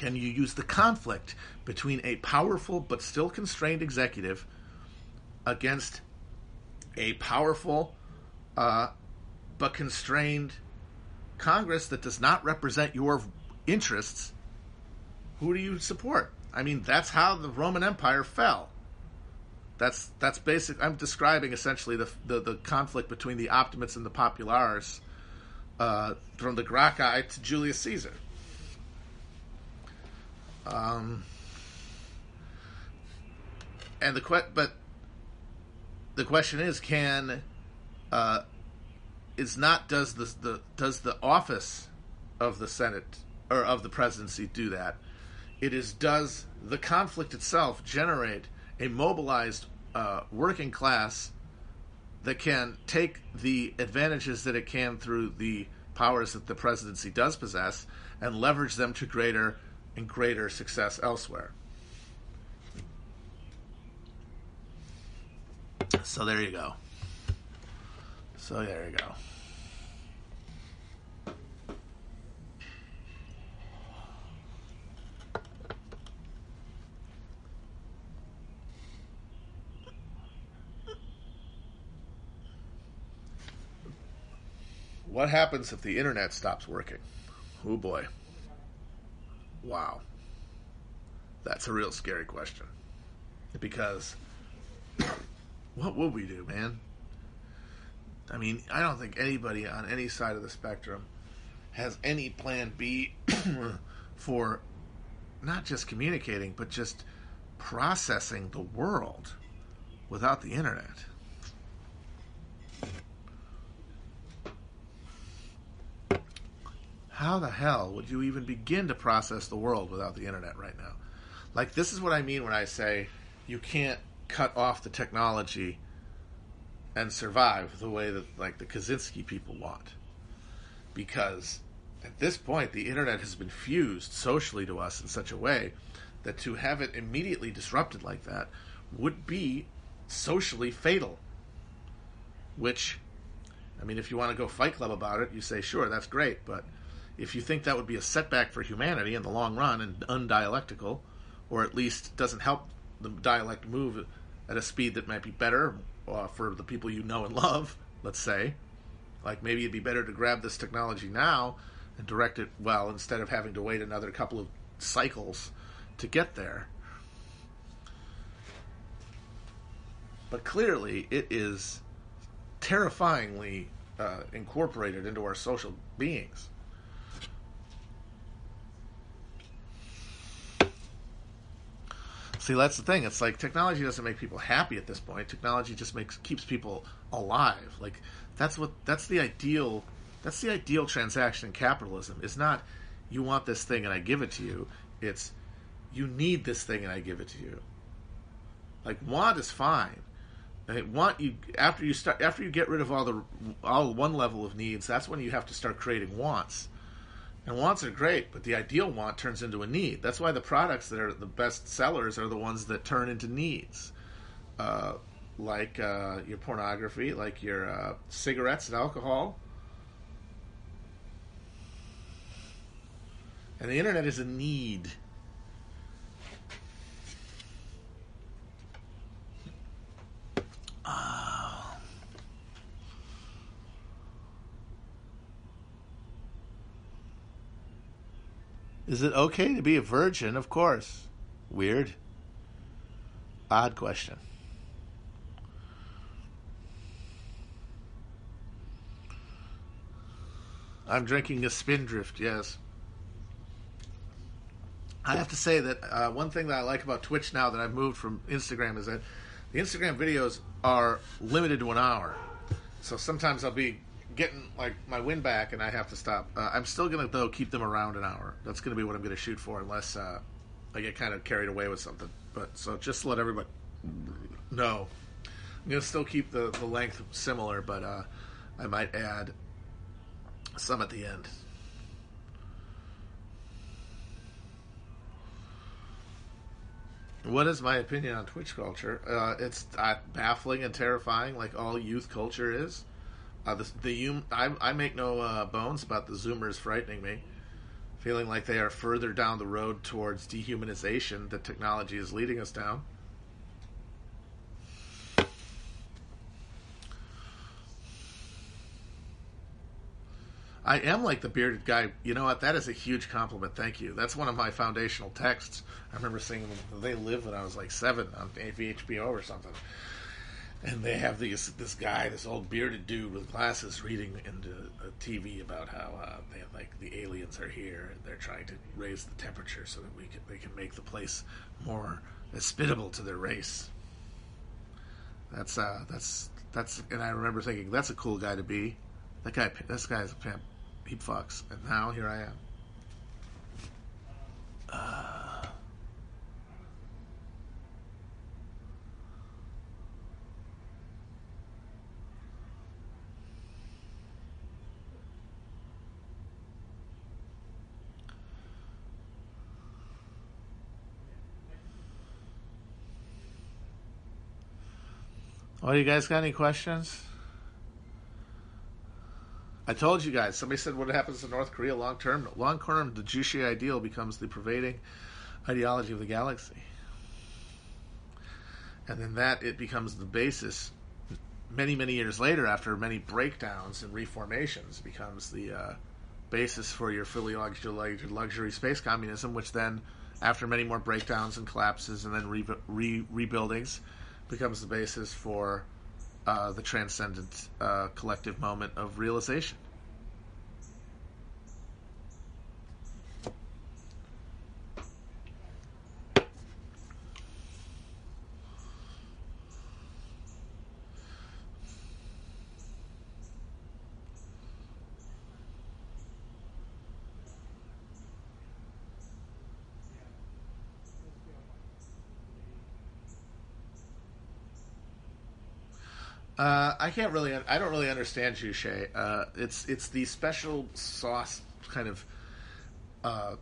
Can you use the conflict between a powerful but still constrained executive against a powerful uh, but constrained Congress that does not represent your interests, who do you support? I mean, that's how the Roman Empire fell. That's that's basic. I'm describing essentially the the, the conflict between the Optimates and the Populares, uh, from the Gracchi to Julius Caesar. Um, and the que- but the question is, can uh, is not does the, the does the office of the Senate or of the presidency do that. It is does the conflict itself generate a mobilized uh, working class that can take the advantages that it can through the powers that the presidency does possess and leverage them to greater and greater success elsewhere. So there you go. So there you go. What happens if the internet stops working? Oh boy. Wow. That's a real scary question. Because what would we do, man? I mean, I don't think anybody on any side of the spectrum has any plan B for not just communicating, but just processing the world without the internet. How the hell would you even begin to process the world without the internet right now? Like, this is what I mean when I say you can't cut off the technology and survive the way that, like, the Kaczynski people want. Because at this point, the internet has been fused socially to us in such a way that to have it immediately disrupted like that would be socially fatal. Which, I mean, if you want to go Fight Club about it, you say, sure, that's great, but if you think that would be a setback for humanity in the long run and undialectical, or at least doesn't help the dialect move at a speed that might be better uh, for the people you know and love, let's say. Like maybe it'd be better to grab this technology now and direct it well instead of having to wait another couple of cycles to get there. But clearly, it is terrifyingly uh, incorporated into our social beings. See, that's the thing. It's like technology doesn't make people happy at this point. Technology just makes keeps people alive. Like that's what that's the ideal that's the ideal transaction in capitalism. It's not you want this thing and I give it to you. It's you need this thing and I give it to you. Like want is fine. I want you after you start after you get rid of all the all one level of needs. That's when you have to start creating wants. And wants are great, but the ideal want turns into a need. That's why the products that are the best sellers are the ones that turn into needs. Uh, like uh, your pornography, like your uh, cigarettes and alcohol. And the internet is a need. Is it okay to be a virgin? Of course. Weird. Odd question. I'm drinking a Spindrift, yes. I have to say that uh, one thing that I like about Twitch now that I've moved from Instagram is that the Instagram videos are limited to an hour. So sometimes I'll be getting like my win back, and I have to stop. Uh, I'm still gonna though keep them around an hour. That's gonna be what I'm gonna shoot for, unless uh, I get kind of carried away with something. But so just let everybody know. I'm gonna still keep the the length similar, but uh, I might add some at the end. What is my opinion on Twitch culture? Uh, it's uh, baffling and terrifying, like all youth culture is. Uh, the, the I, I make no uh, bones about the Zoomers frightening me, feeling like they are further down the road towards dehumanization that technology is leading us down. I am like the bearded guy. You know what? That is a huge compliment. Thank you. That's one of my foundational texts. I remember seeing them. They live when I was like seven on HBO or something and they have these this guy, this old bearded dude with glasses, reading into a TV about how uh, they like the aliens are here and they're trying to raise the temperature so that we can they can make the place more hospitable to their race. That's uh, that's that's, and I remember thinking that's a cool guy to be. That guy, this guy's a pimp. He fucks, and now here I am. Uh, Well, you guys got any questions? I told you guys. Somebody said, "What happens to North Korea long term?" Long term, the Juche ideal becomes the pervading ideology of the galaxy, and then that it becomes the basis. Many, many years later, after many breakdowns and reformations, becomes the uh, basis for your fully luxury, luxury space communism, which then, after many more breakdowns and collapses and then re- re- rebuildings, becomes the basis for uh, the transcendent uh, collective moment of realization. Uh, I can't really. I don't really understand Juche. Uh, it's it's the special sauce kind of. Uh,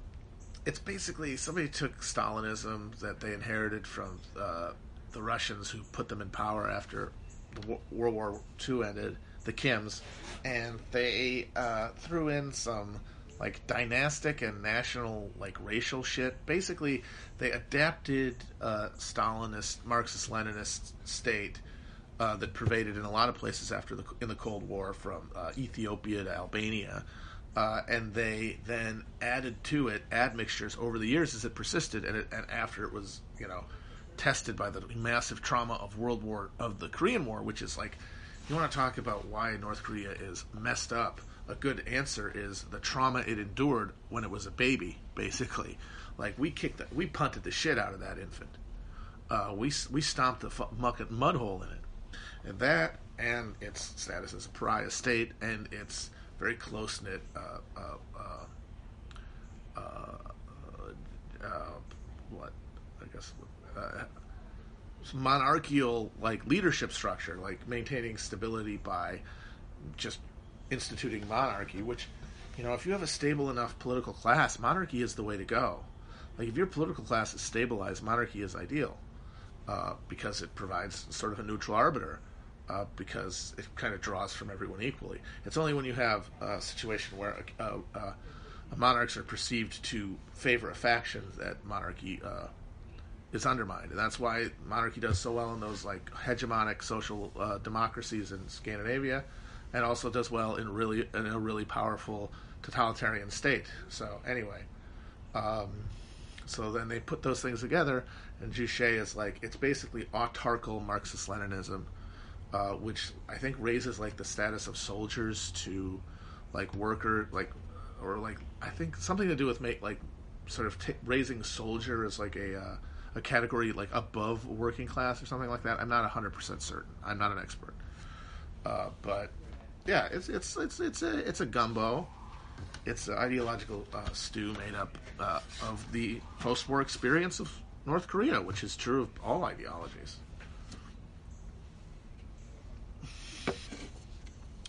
it's basically somebody took Stalinism that they inherited from uh, the Russians who put them in power after the World War II ended, the Kims, and they uh, threw in some like dynastic and national like racial shit. Basically, they adapted uh, Stalinist, Marxist, Leninist state uh, that pervaded in a lot of places after the in the Cold War, from uh, Ethiopia to Albania, uh, and they then added to it admixtures over the years as it persisted, and, it, and after it was you know tested by the massive trauma of World War of the Korean War, which is like you want to talk about why North Korea is messed up. A good answer is the trauma it endured when it was a baby, basically. Like we kicked, the, we punted the shit out of that infant. Uh, we we stomped the muck mud hole in it and that and its status as a pariah state and its very close knit uh, uh, uh, uh, uh, what I guess monarchical like leadership structure, like maintaining stability by just instituting monarchy. Which you know, if you have a stable enough political class, monarchy is the way to go. Like if your political class is stabilized, monarchy is ideal. Uh, because it provides sort of a neutral arbiter uh, because it kind of draws from everyone equally. It's only when you have a situation where uh, uh, monarchs are perceived to favor a faction that monarchy uh, is undermined, and that's why monarchy does so well in those like hegemonic social uh, democracies in Scandinavia, and also does well in really in a really powerful totalitarian state. So anyway. Um, so then they put those things together, and Juche is like it's basically autarcal Marxist Leninism uh, which I think raises like the status of soldiers to like worker like or like I think something to do with make like sort of t- raising soldier as like a uh, a category like above working class or something like that. I'm not hundred percent certain. I'm not an expert, uh, but yeah, it's it's it's it's a it's a gumbo. It's an ideological uh, stew made up uh, of the post-war experience of North Korea, which is true of all ideologies.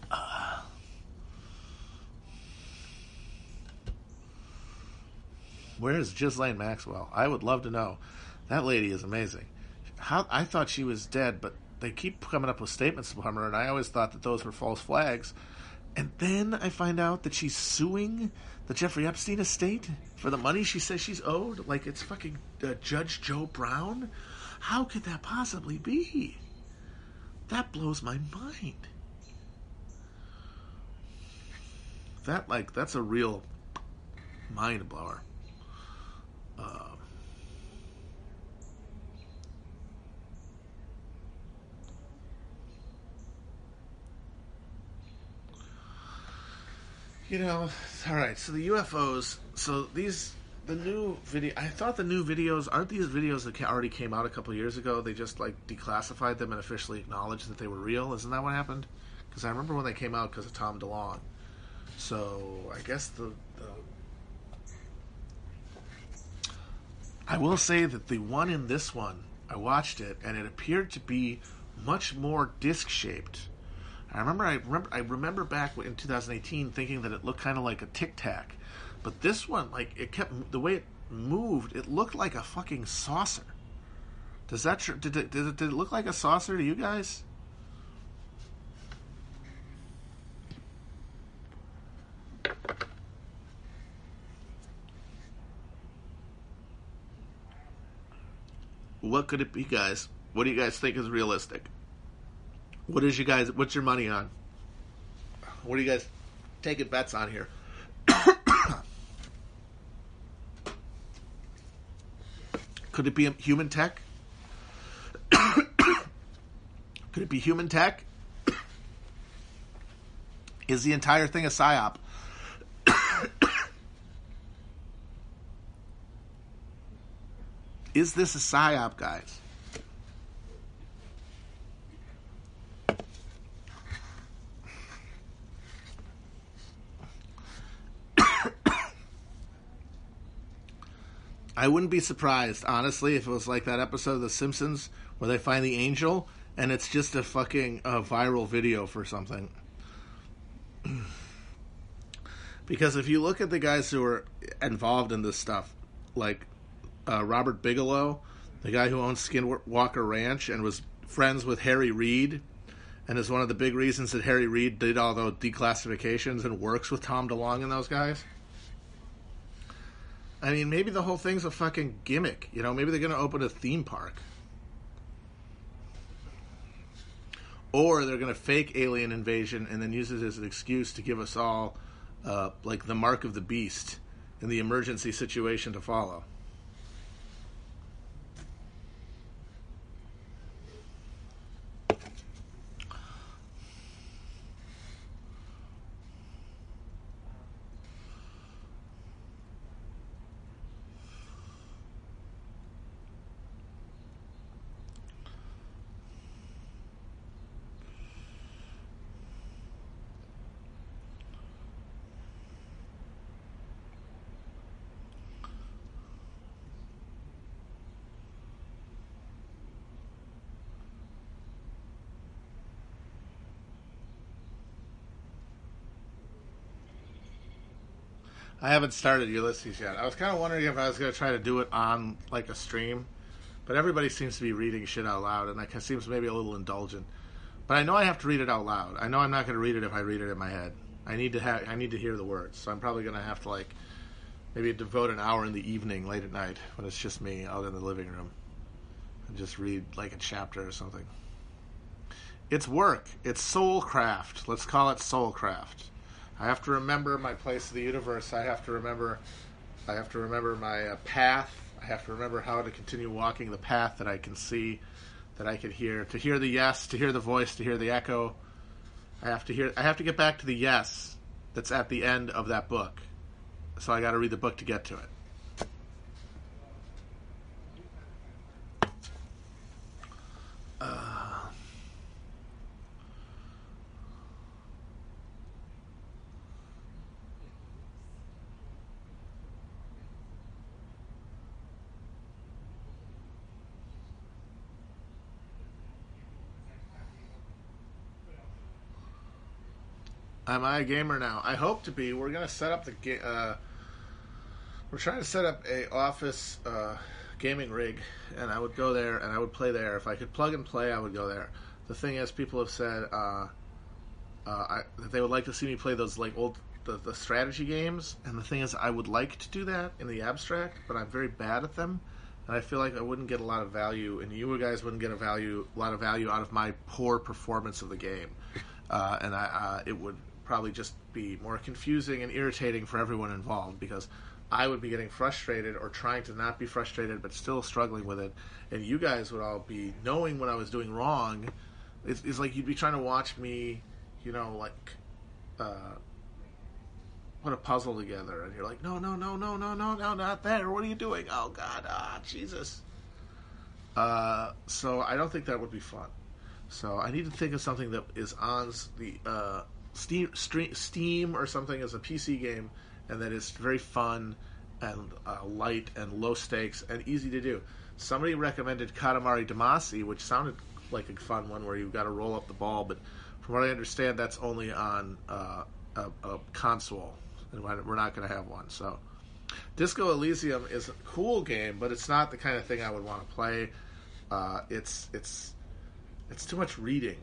Uh, where is Ghislaine Maxwell? I would love to know. That lady is amazing. How I thought she was dead, but they keep coming up with statements from her, and I always thought that those were false flags. And then I find out that she's suing the Jeffrey Epstein estate for the money she says she's owed. Like it's fucking uh, Judge Joe Brown. How could that possibly be? That blows my mind. That like that's a real mind blower. You know, all right. So the UFOs. So these the new video. I thought the new videos aren't these videos that already came out a couple years ago. They just like declassified them and officially acknowledged that they were real. Isn't that what happened? Because I remember when they came out because of Tom DeLonge. So I guess the, the I will say that the one in this one, I watched it and it appeared to be much more disc shaped. I remember, I remember, I remember back in 2018 thinking that it looked kind of like a Tic Tac, but this one, like it kept the way it moved, it looked like a fucking saucer. Does that did it, did it, did it look like a saucer to you guys? What could it be, guys? What do you guys think is realistic? What is you guys? What's your money on? What are you guys taking bets on here? could it be human tech? could it be human tech? Is the entire thing a psyop? Is this a psyop, guys? I wouldn't be surprised, honestly, if it was like that episode of The Simpsons where they find the angel and it's just a fucking viral video for something. because if you look at the guys who are involved in this stuff, like uh, Robert Bigelow, the guy who owns Skinwalker Ranch and was friends with Harry Reid, and is one of the big reasons that Harry Reid did all those declassifications and works with Tom DeLonge and those guys. I mean, maybe the whole thing's a fucking gimmick. You know, maybe they're going to open a theme park. Or they're going to fake alien invasion and then use it as an excuse to give us all, uh, like, the mark of the beast in the emergency situation to follow. I haven't started Ulysses yet. I was kind of wondering if I was going to try to do it on like a stream, but everybody seems to be reading shit out loud, and that seems maybe a little indulgent. But I know I have to read it out loud. I know I'm not going to read it if I read it in my head. I need to have. I need to hear the words, so I'm probably going to have to like maybe devote an hour in the evening, late at night, when it's just me out in the living room, and just read like a chapter or something. It's work. It's soul craft. Let's call it soulcraft. I have to remember my place in the universe. I have to remember. I have to remember my uh, path. I have to remember how to continue walking the path that I can see, that I can hear. To hear the yes, to hear the voice, to hear the echo. I have to hear. I have to get back to the yes that's at the end of that book. So I got to read the book to get to it. Am I a gamer now? I hope to be. We're gonna set up the ga- uh, we're trying to set up a office uh, gaming rig, and I would go there and I would play there. If I could plug and play, I would go there. The thing is, people have said uh, uh, I, that they would like to see me play those like old the, the strategy games, and the thing is, I would like to do that in the abstract, but I'm very bad at them, and I feel like I wouldn't get a lot of value, and you guys wouldn't get a value a lot of value out of my poor performance of the game, uh, and I uh, it would probably just be more confusing and irritating for everyone involved because I would be getting frustrated or trying to not be frustrated but still struggling with it, and you guys would all be knowing what I was doing wrong. It's, it's like you'd be trying to watch me, you know, like uh, put a puzzle together, and you're like, no, no, no, no, no, no, no, not there. What are you doing? Oh God, ah, Jesus. Uh, so I don't think that would be fun. So I need to think of something that is on the uh, Steam, Steam or something as a PC game, and that is very fun and uh, light and low stakes and easy to do. Somebody recommended Katamari Damacy, which sounded like a fun one where you've got to roll up the ball, but from what I understand, that's only on uh, a, a, console, and we're not going to have one. So, Disco Elysium is a cool game, but it's not the kind of thing I would want to play. Uh, it's it's it's too much reading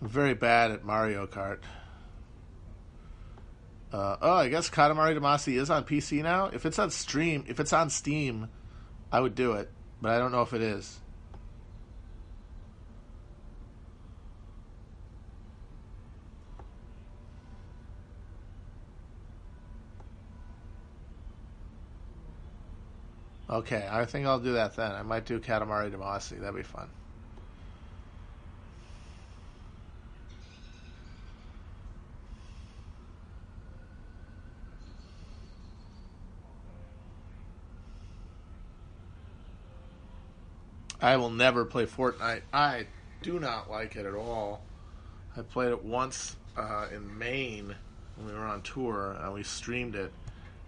I'm very bad at Mario Kart. Uh, oh, I guess Katamari Damacy is on PC now. If it's on stream, if it's on Steam, I would do it, but I don't know if it is. Okay, I think I'll do that then. I might do Katamari Damacy. That'd be fun. I will never play Fortnite. I do not like it at all. I played it once uh, in Maine when we were on tour and we streamed it,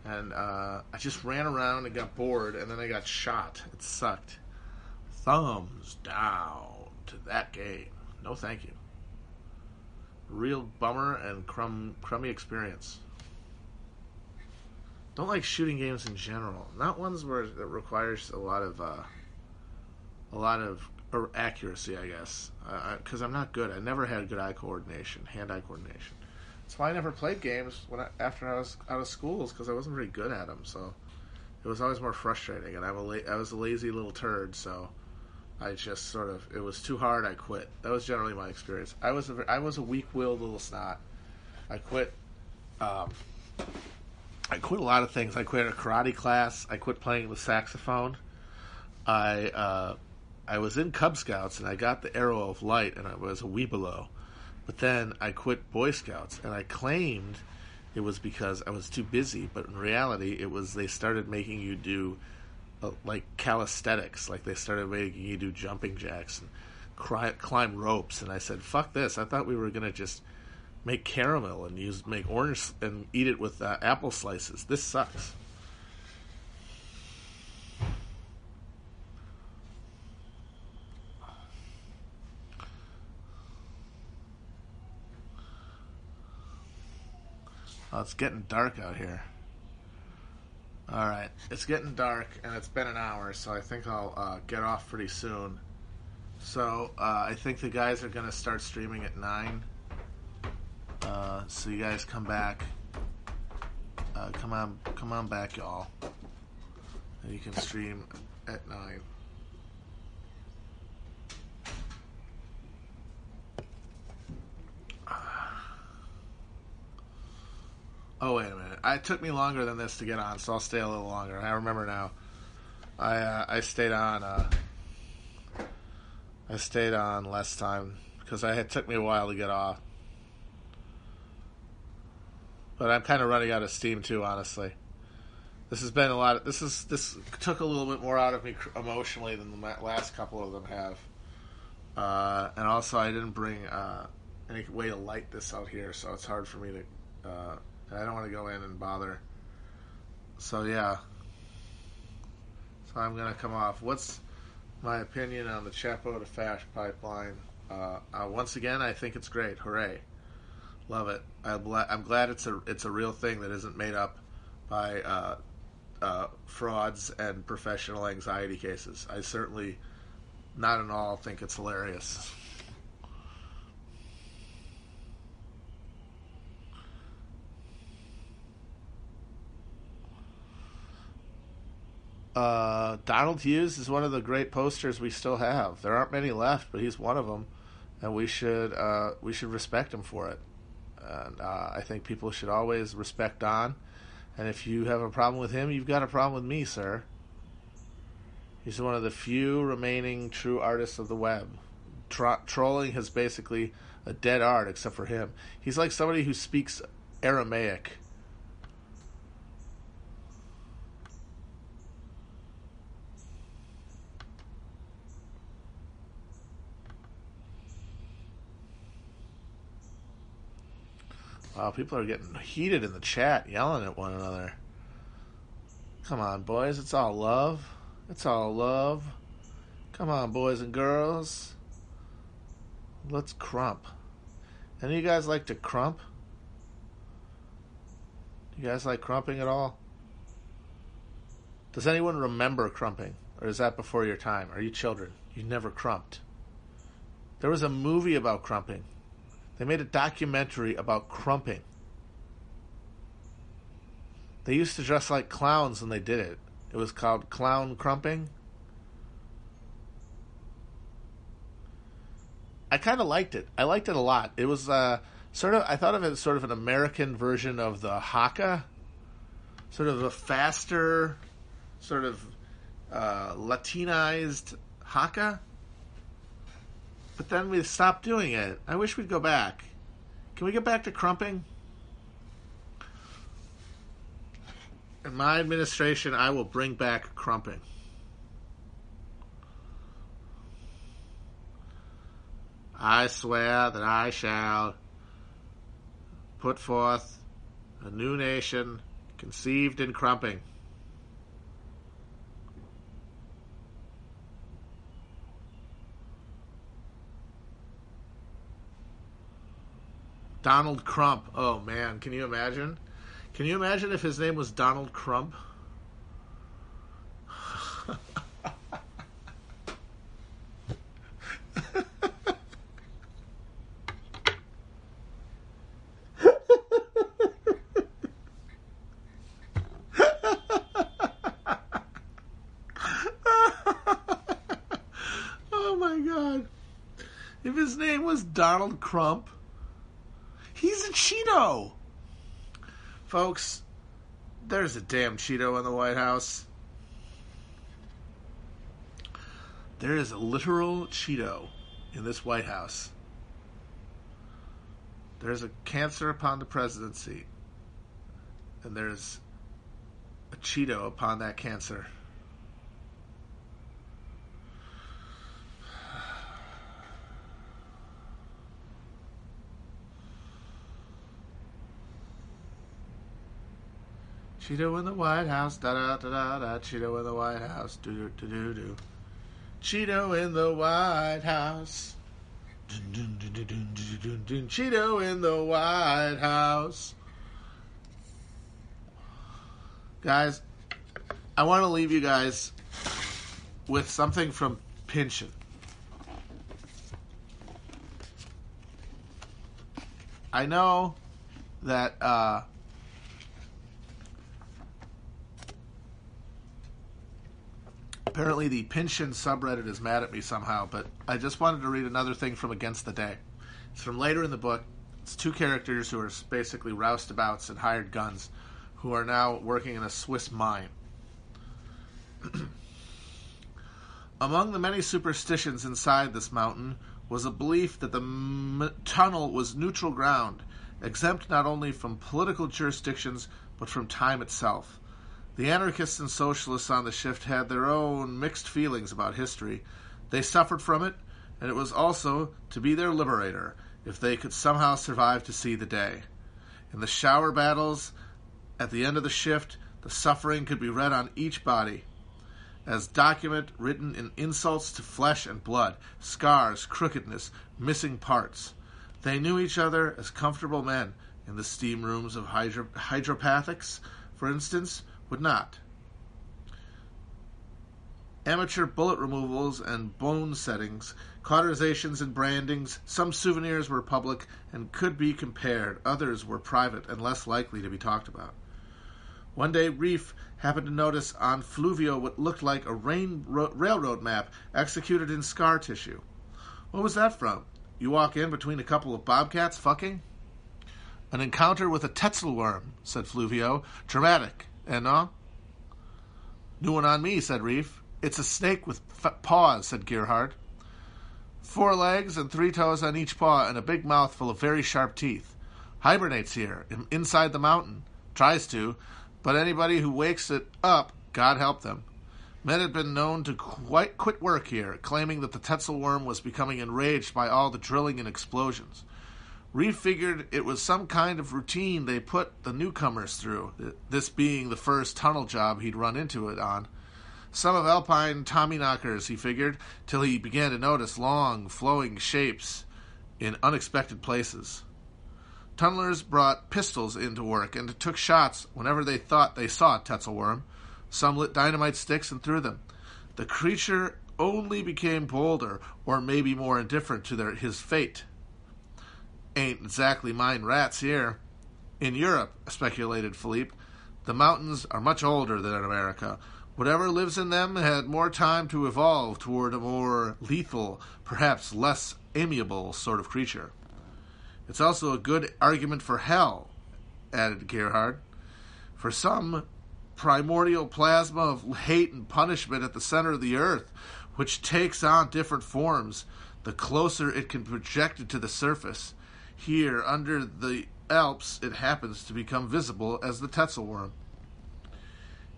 and uh, I just ran around and got bored, and then I got shot. It sucked. Thumbs down to that game. No, thank you. Real bummer and crumb, crummy experience. Don't like shooting games in general. Not ones where it requires a lot of. Uh, a lot of or accuracy, I guess, because uh, I'm not good. I never had good eye coordination, hand-eye coordination. That's why I never played games when I, after I was out of school, because I wasn't very good at them. So it was always more frustrating, and I'm a la- I was a lazy little turd, so I just sort of it was too hard. I quit. That was generally my experience. I was a, I was a weak-willed little snot. I quit. Um, I quit a lot of things. I quit a karate class. I quit playing the saxophone. I uh, I was in Cub Scouts and I got the Arrow of Light and I was a Webelow. But then I quit Boy Scouts and I claimed it was because I was too busy. But in reality, it was they started making you do uh, like calisthenics. Like they started making you do jumping jacks and cry, climb ropes. And I said, "Fuck this!" I thought we were gonna just make caramel and use make orange and eat it with uh, apple slices. This sucks. Oh, it's getting dark out here. All right, it's getting dark and it's been an hour, so I think I'll uh, get off pretty soon. So uh, I think the guys are to start streaming at nine. Uh, so you guys come back. Uh, come on, come on back, y'all. And you can stream at nine. Oh wait a minute! It took me longer than this to get on, so I'll stay a little longer. I remember now. I uh, I stayed on. Uh, I stayed on less time because I had took me a while to get off. But I'm kind of running out of steam too, honestly. This has been a lot. Of, this is this took a little bit more out of me emotionally than the last couple of them have. Uh, and also, I didn't bring uh, any way to light this out here, so it's hard for me to. Uh, I don't want to go in and bother. So yeah. So I'm gonna come off. What's my opinion on the Chapo to Fash pipeline? Uh, uh, once again, I think it's great. Hooray! Love it. I'm glad it's a it's a real thing that isn't made up by uh, uh, frauds and professional anxiety cases. I certainly, not at all, think it's hilarious. Uh, Donald Hughes is one of the great posters we still have. There aren't many left, but he's one of them, and we should uh, we should respect him for it. And uh, I think people should always respect Don. And if you have a problem with him, you've got a problem with me, sir. He's one of the few remaining true artists of the web. Tro- trolling has basically a dead art, except for him. He's like somebody who speaks Aramaic Wow, people are getting heated in the chat, yelling at one another. Come on, boys. It's all love. It's all love. Come on, boys and girls. Let's crump. Any of you guys like to crump? Do you guys like crumping at all? Does anyone remember crumping? Or is that before your time? Are you children? You never crumped. There was a movie about crumping. They made a documentary about crumping. They used to dress like clowns when they did it. It was called clown crumping. I kind of liked it. I liked it a lot. It was uh, sort of. I thought of it as sort of an American version of the haka, sort of a faster, sort of uh, Latinized haka but then we stopped doing it. I wish we'd go back. Can we get back to crumping? In my administration, I will bring back crumping. I swear that I shall put forth a new nation conceived in crumping. Donald Crump. Oh man, can you imagine? Can you imagine if his name was Donald Crump? oh my god. If his name was Donald Crump. Cheeto. Folks, there's a damn Cheeto in the White House. There is a literal Cheeto in this White House. There's a cancer upon the presidency, and there's a Cheeto upon that cancer. Cheeto in the White House, da da da da da. Cheeto in the White House, do do do do. Cheeto in the White House. Dun, dun, dun. Cheeto in the White House. Guys, I want to leave you guys with something from Pynchon. I know that uh, apparently the Pynchon subreddit is mad at me somehow, but I just wanted to read another thing from Against the Day. It's from later in the book. It's two characters who are basically roustabouts and hired guns who are now working in a Swiss mine. Among the many superstitions inside this mountain was a belief that the m- tunnel was neutral ground, exempt not only from political jurisdictions but from time itself. The anarchists and socialists on the shift had their own mixed feelings about history. They suffered from it, and it was also to be their liberator if they could somehow survive to see the day. In the shower battles, at the end of the shift, the suffering could be read on each body as document written in insults to flesh and blood, scars, crookedness, missing parts. They knew each other as comfortable men in the steam rooms of hydro- hydropathics, for instance, would not. Amateur bullet removals and bone settings, cauterizations and brandings, some souvenirs were public and could be compared, others were private and less likely to be talked about. One day, Reef happened to notice on Fluvio what looked like a rain ro- railroad map executed in scar tissue. What was that from? You walk in between a couple of bobcats fucking? An encounter with a Tatzelwurm, said Fluvio. Dramatic, eh no? New one on me, said Reef. It's a snake with f- paws, said Gerhard. Four legs and three toes on each paw and a big mouth full of very sharp teeth. Hibernates here, inside the mountain. Tries to, but anybody who wakes it up, God help them. Men had been known to quite quit work here, claiming that the Tatzelwurm was becoming enraged by all the drilling and explosions. Reef figured it was some kind of routine they put the newcomers through, this being the first tunnel job he'd run into it on. Some of Alpine Tommyknockers, he figured, till he began to notice long, flowing shapes in unexpected places. Tunnelers brought pistols into work and took shots whenever they thought they saw a Tatzelwurm. Some lit dynamite sticks and threw them. The creature only became bolder, or maybe more indifferent to their, his fate. Ain't exactly mine rats here. In Europe, speculated Philippe, the mountains are much older than in America. Whatever lives in them had more time to evolve toward a more lethal, perhaps less amiable sort of creature. It's also a good argument for hell, added Gerhard. For some primordial plasma of hate and punishment at the center of the earth, which takes on different forms the closer it can project it to the surface. Here, under the Alps, it happens to become visible as the Tatzelwurm.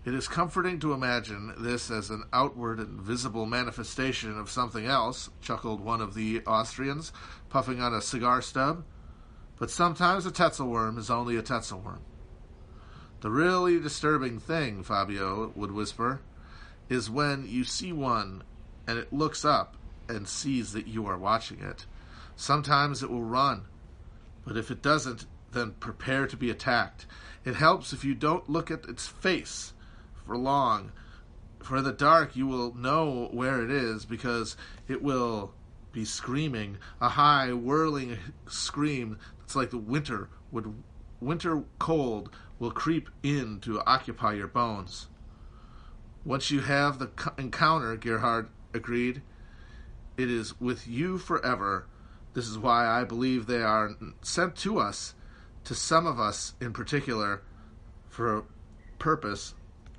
It is comforting to imagine this as an outward and visible manifestation of something else, chuckled one of the Austrians, puffing on a cigar stub. But sometimes a Tatzelwurm is only a Tatzelwurm. The really disturbing thing, Fabio would whisper, is when you see one and it looks up and sees that you are watching it. Sometimes it will run, but if it doesn't, then prepare to be attacked. It helps if you don't look at its face for long. For in the dark, you will know where it is because it will be screaming a high, whirling scream that's like the winter would winter cold will creep in to occupy your bones. Once you have the encounter, Gerhard agreed, it is with you forever. This is why I believe they are sent to us, to some of us in particular, for a purpose.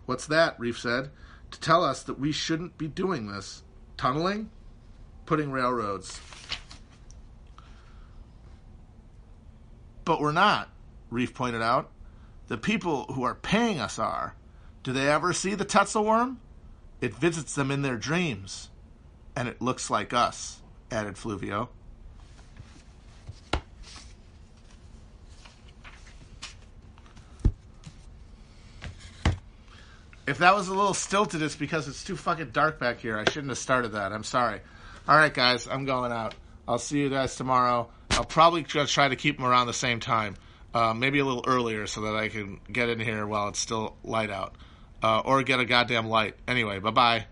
What's that? Reef said. To tell us that we shouldn't be doing this. Tunneling? Putting railroads. But we're not, Reef pointed out. The people who are paying us are. Do they ever see the Tatzelwurm? It visits them in their dreams. And it looks like us, added Fluvio. If that was a little stilted, it's because it's too fucking dark back here. I shouldn't have started that. I'm sorry. All right, guys, I'm going out. I'll see you guys tomorrow. I'll probably try to keep them around the same time, uh, maybe a little earlier, so that I can get in here while it's still light out, uh, or get a goddamn light. Anyway, bye bye.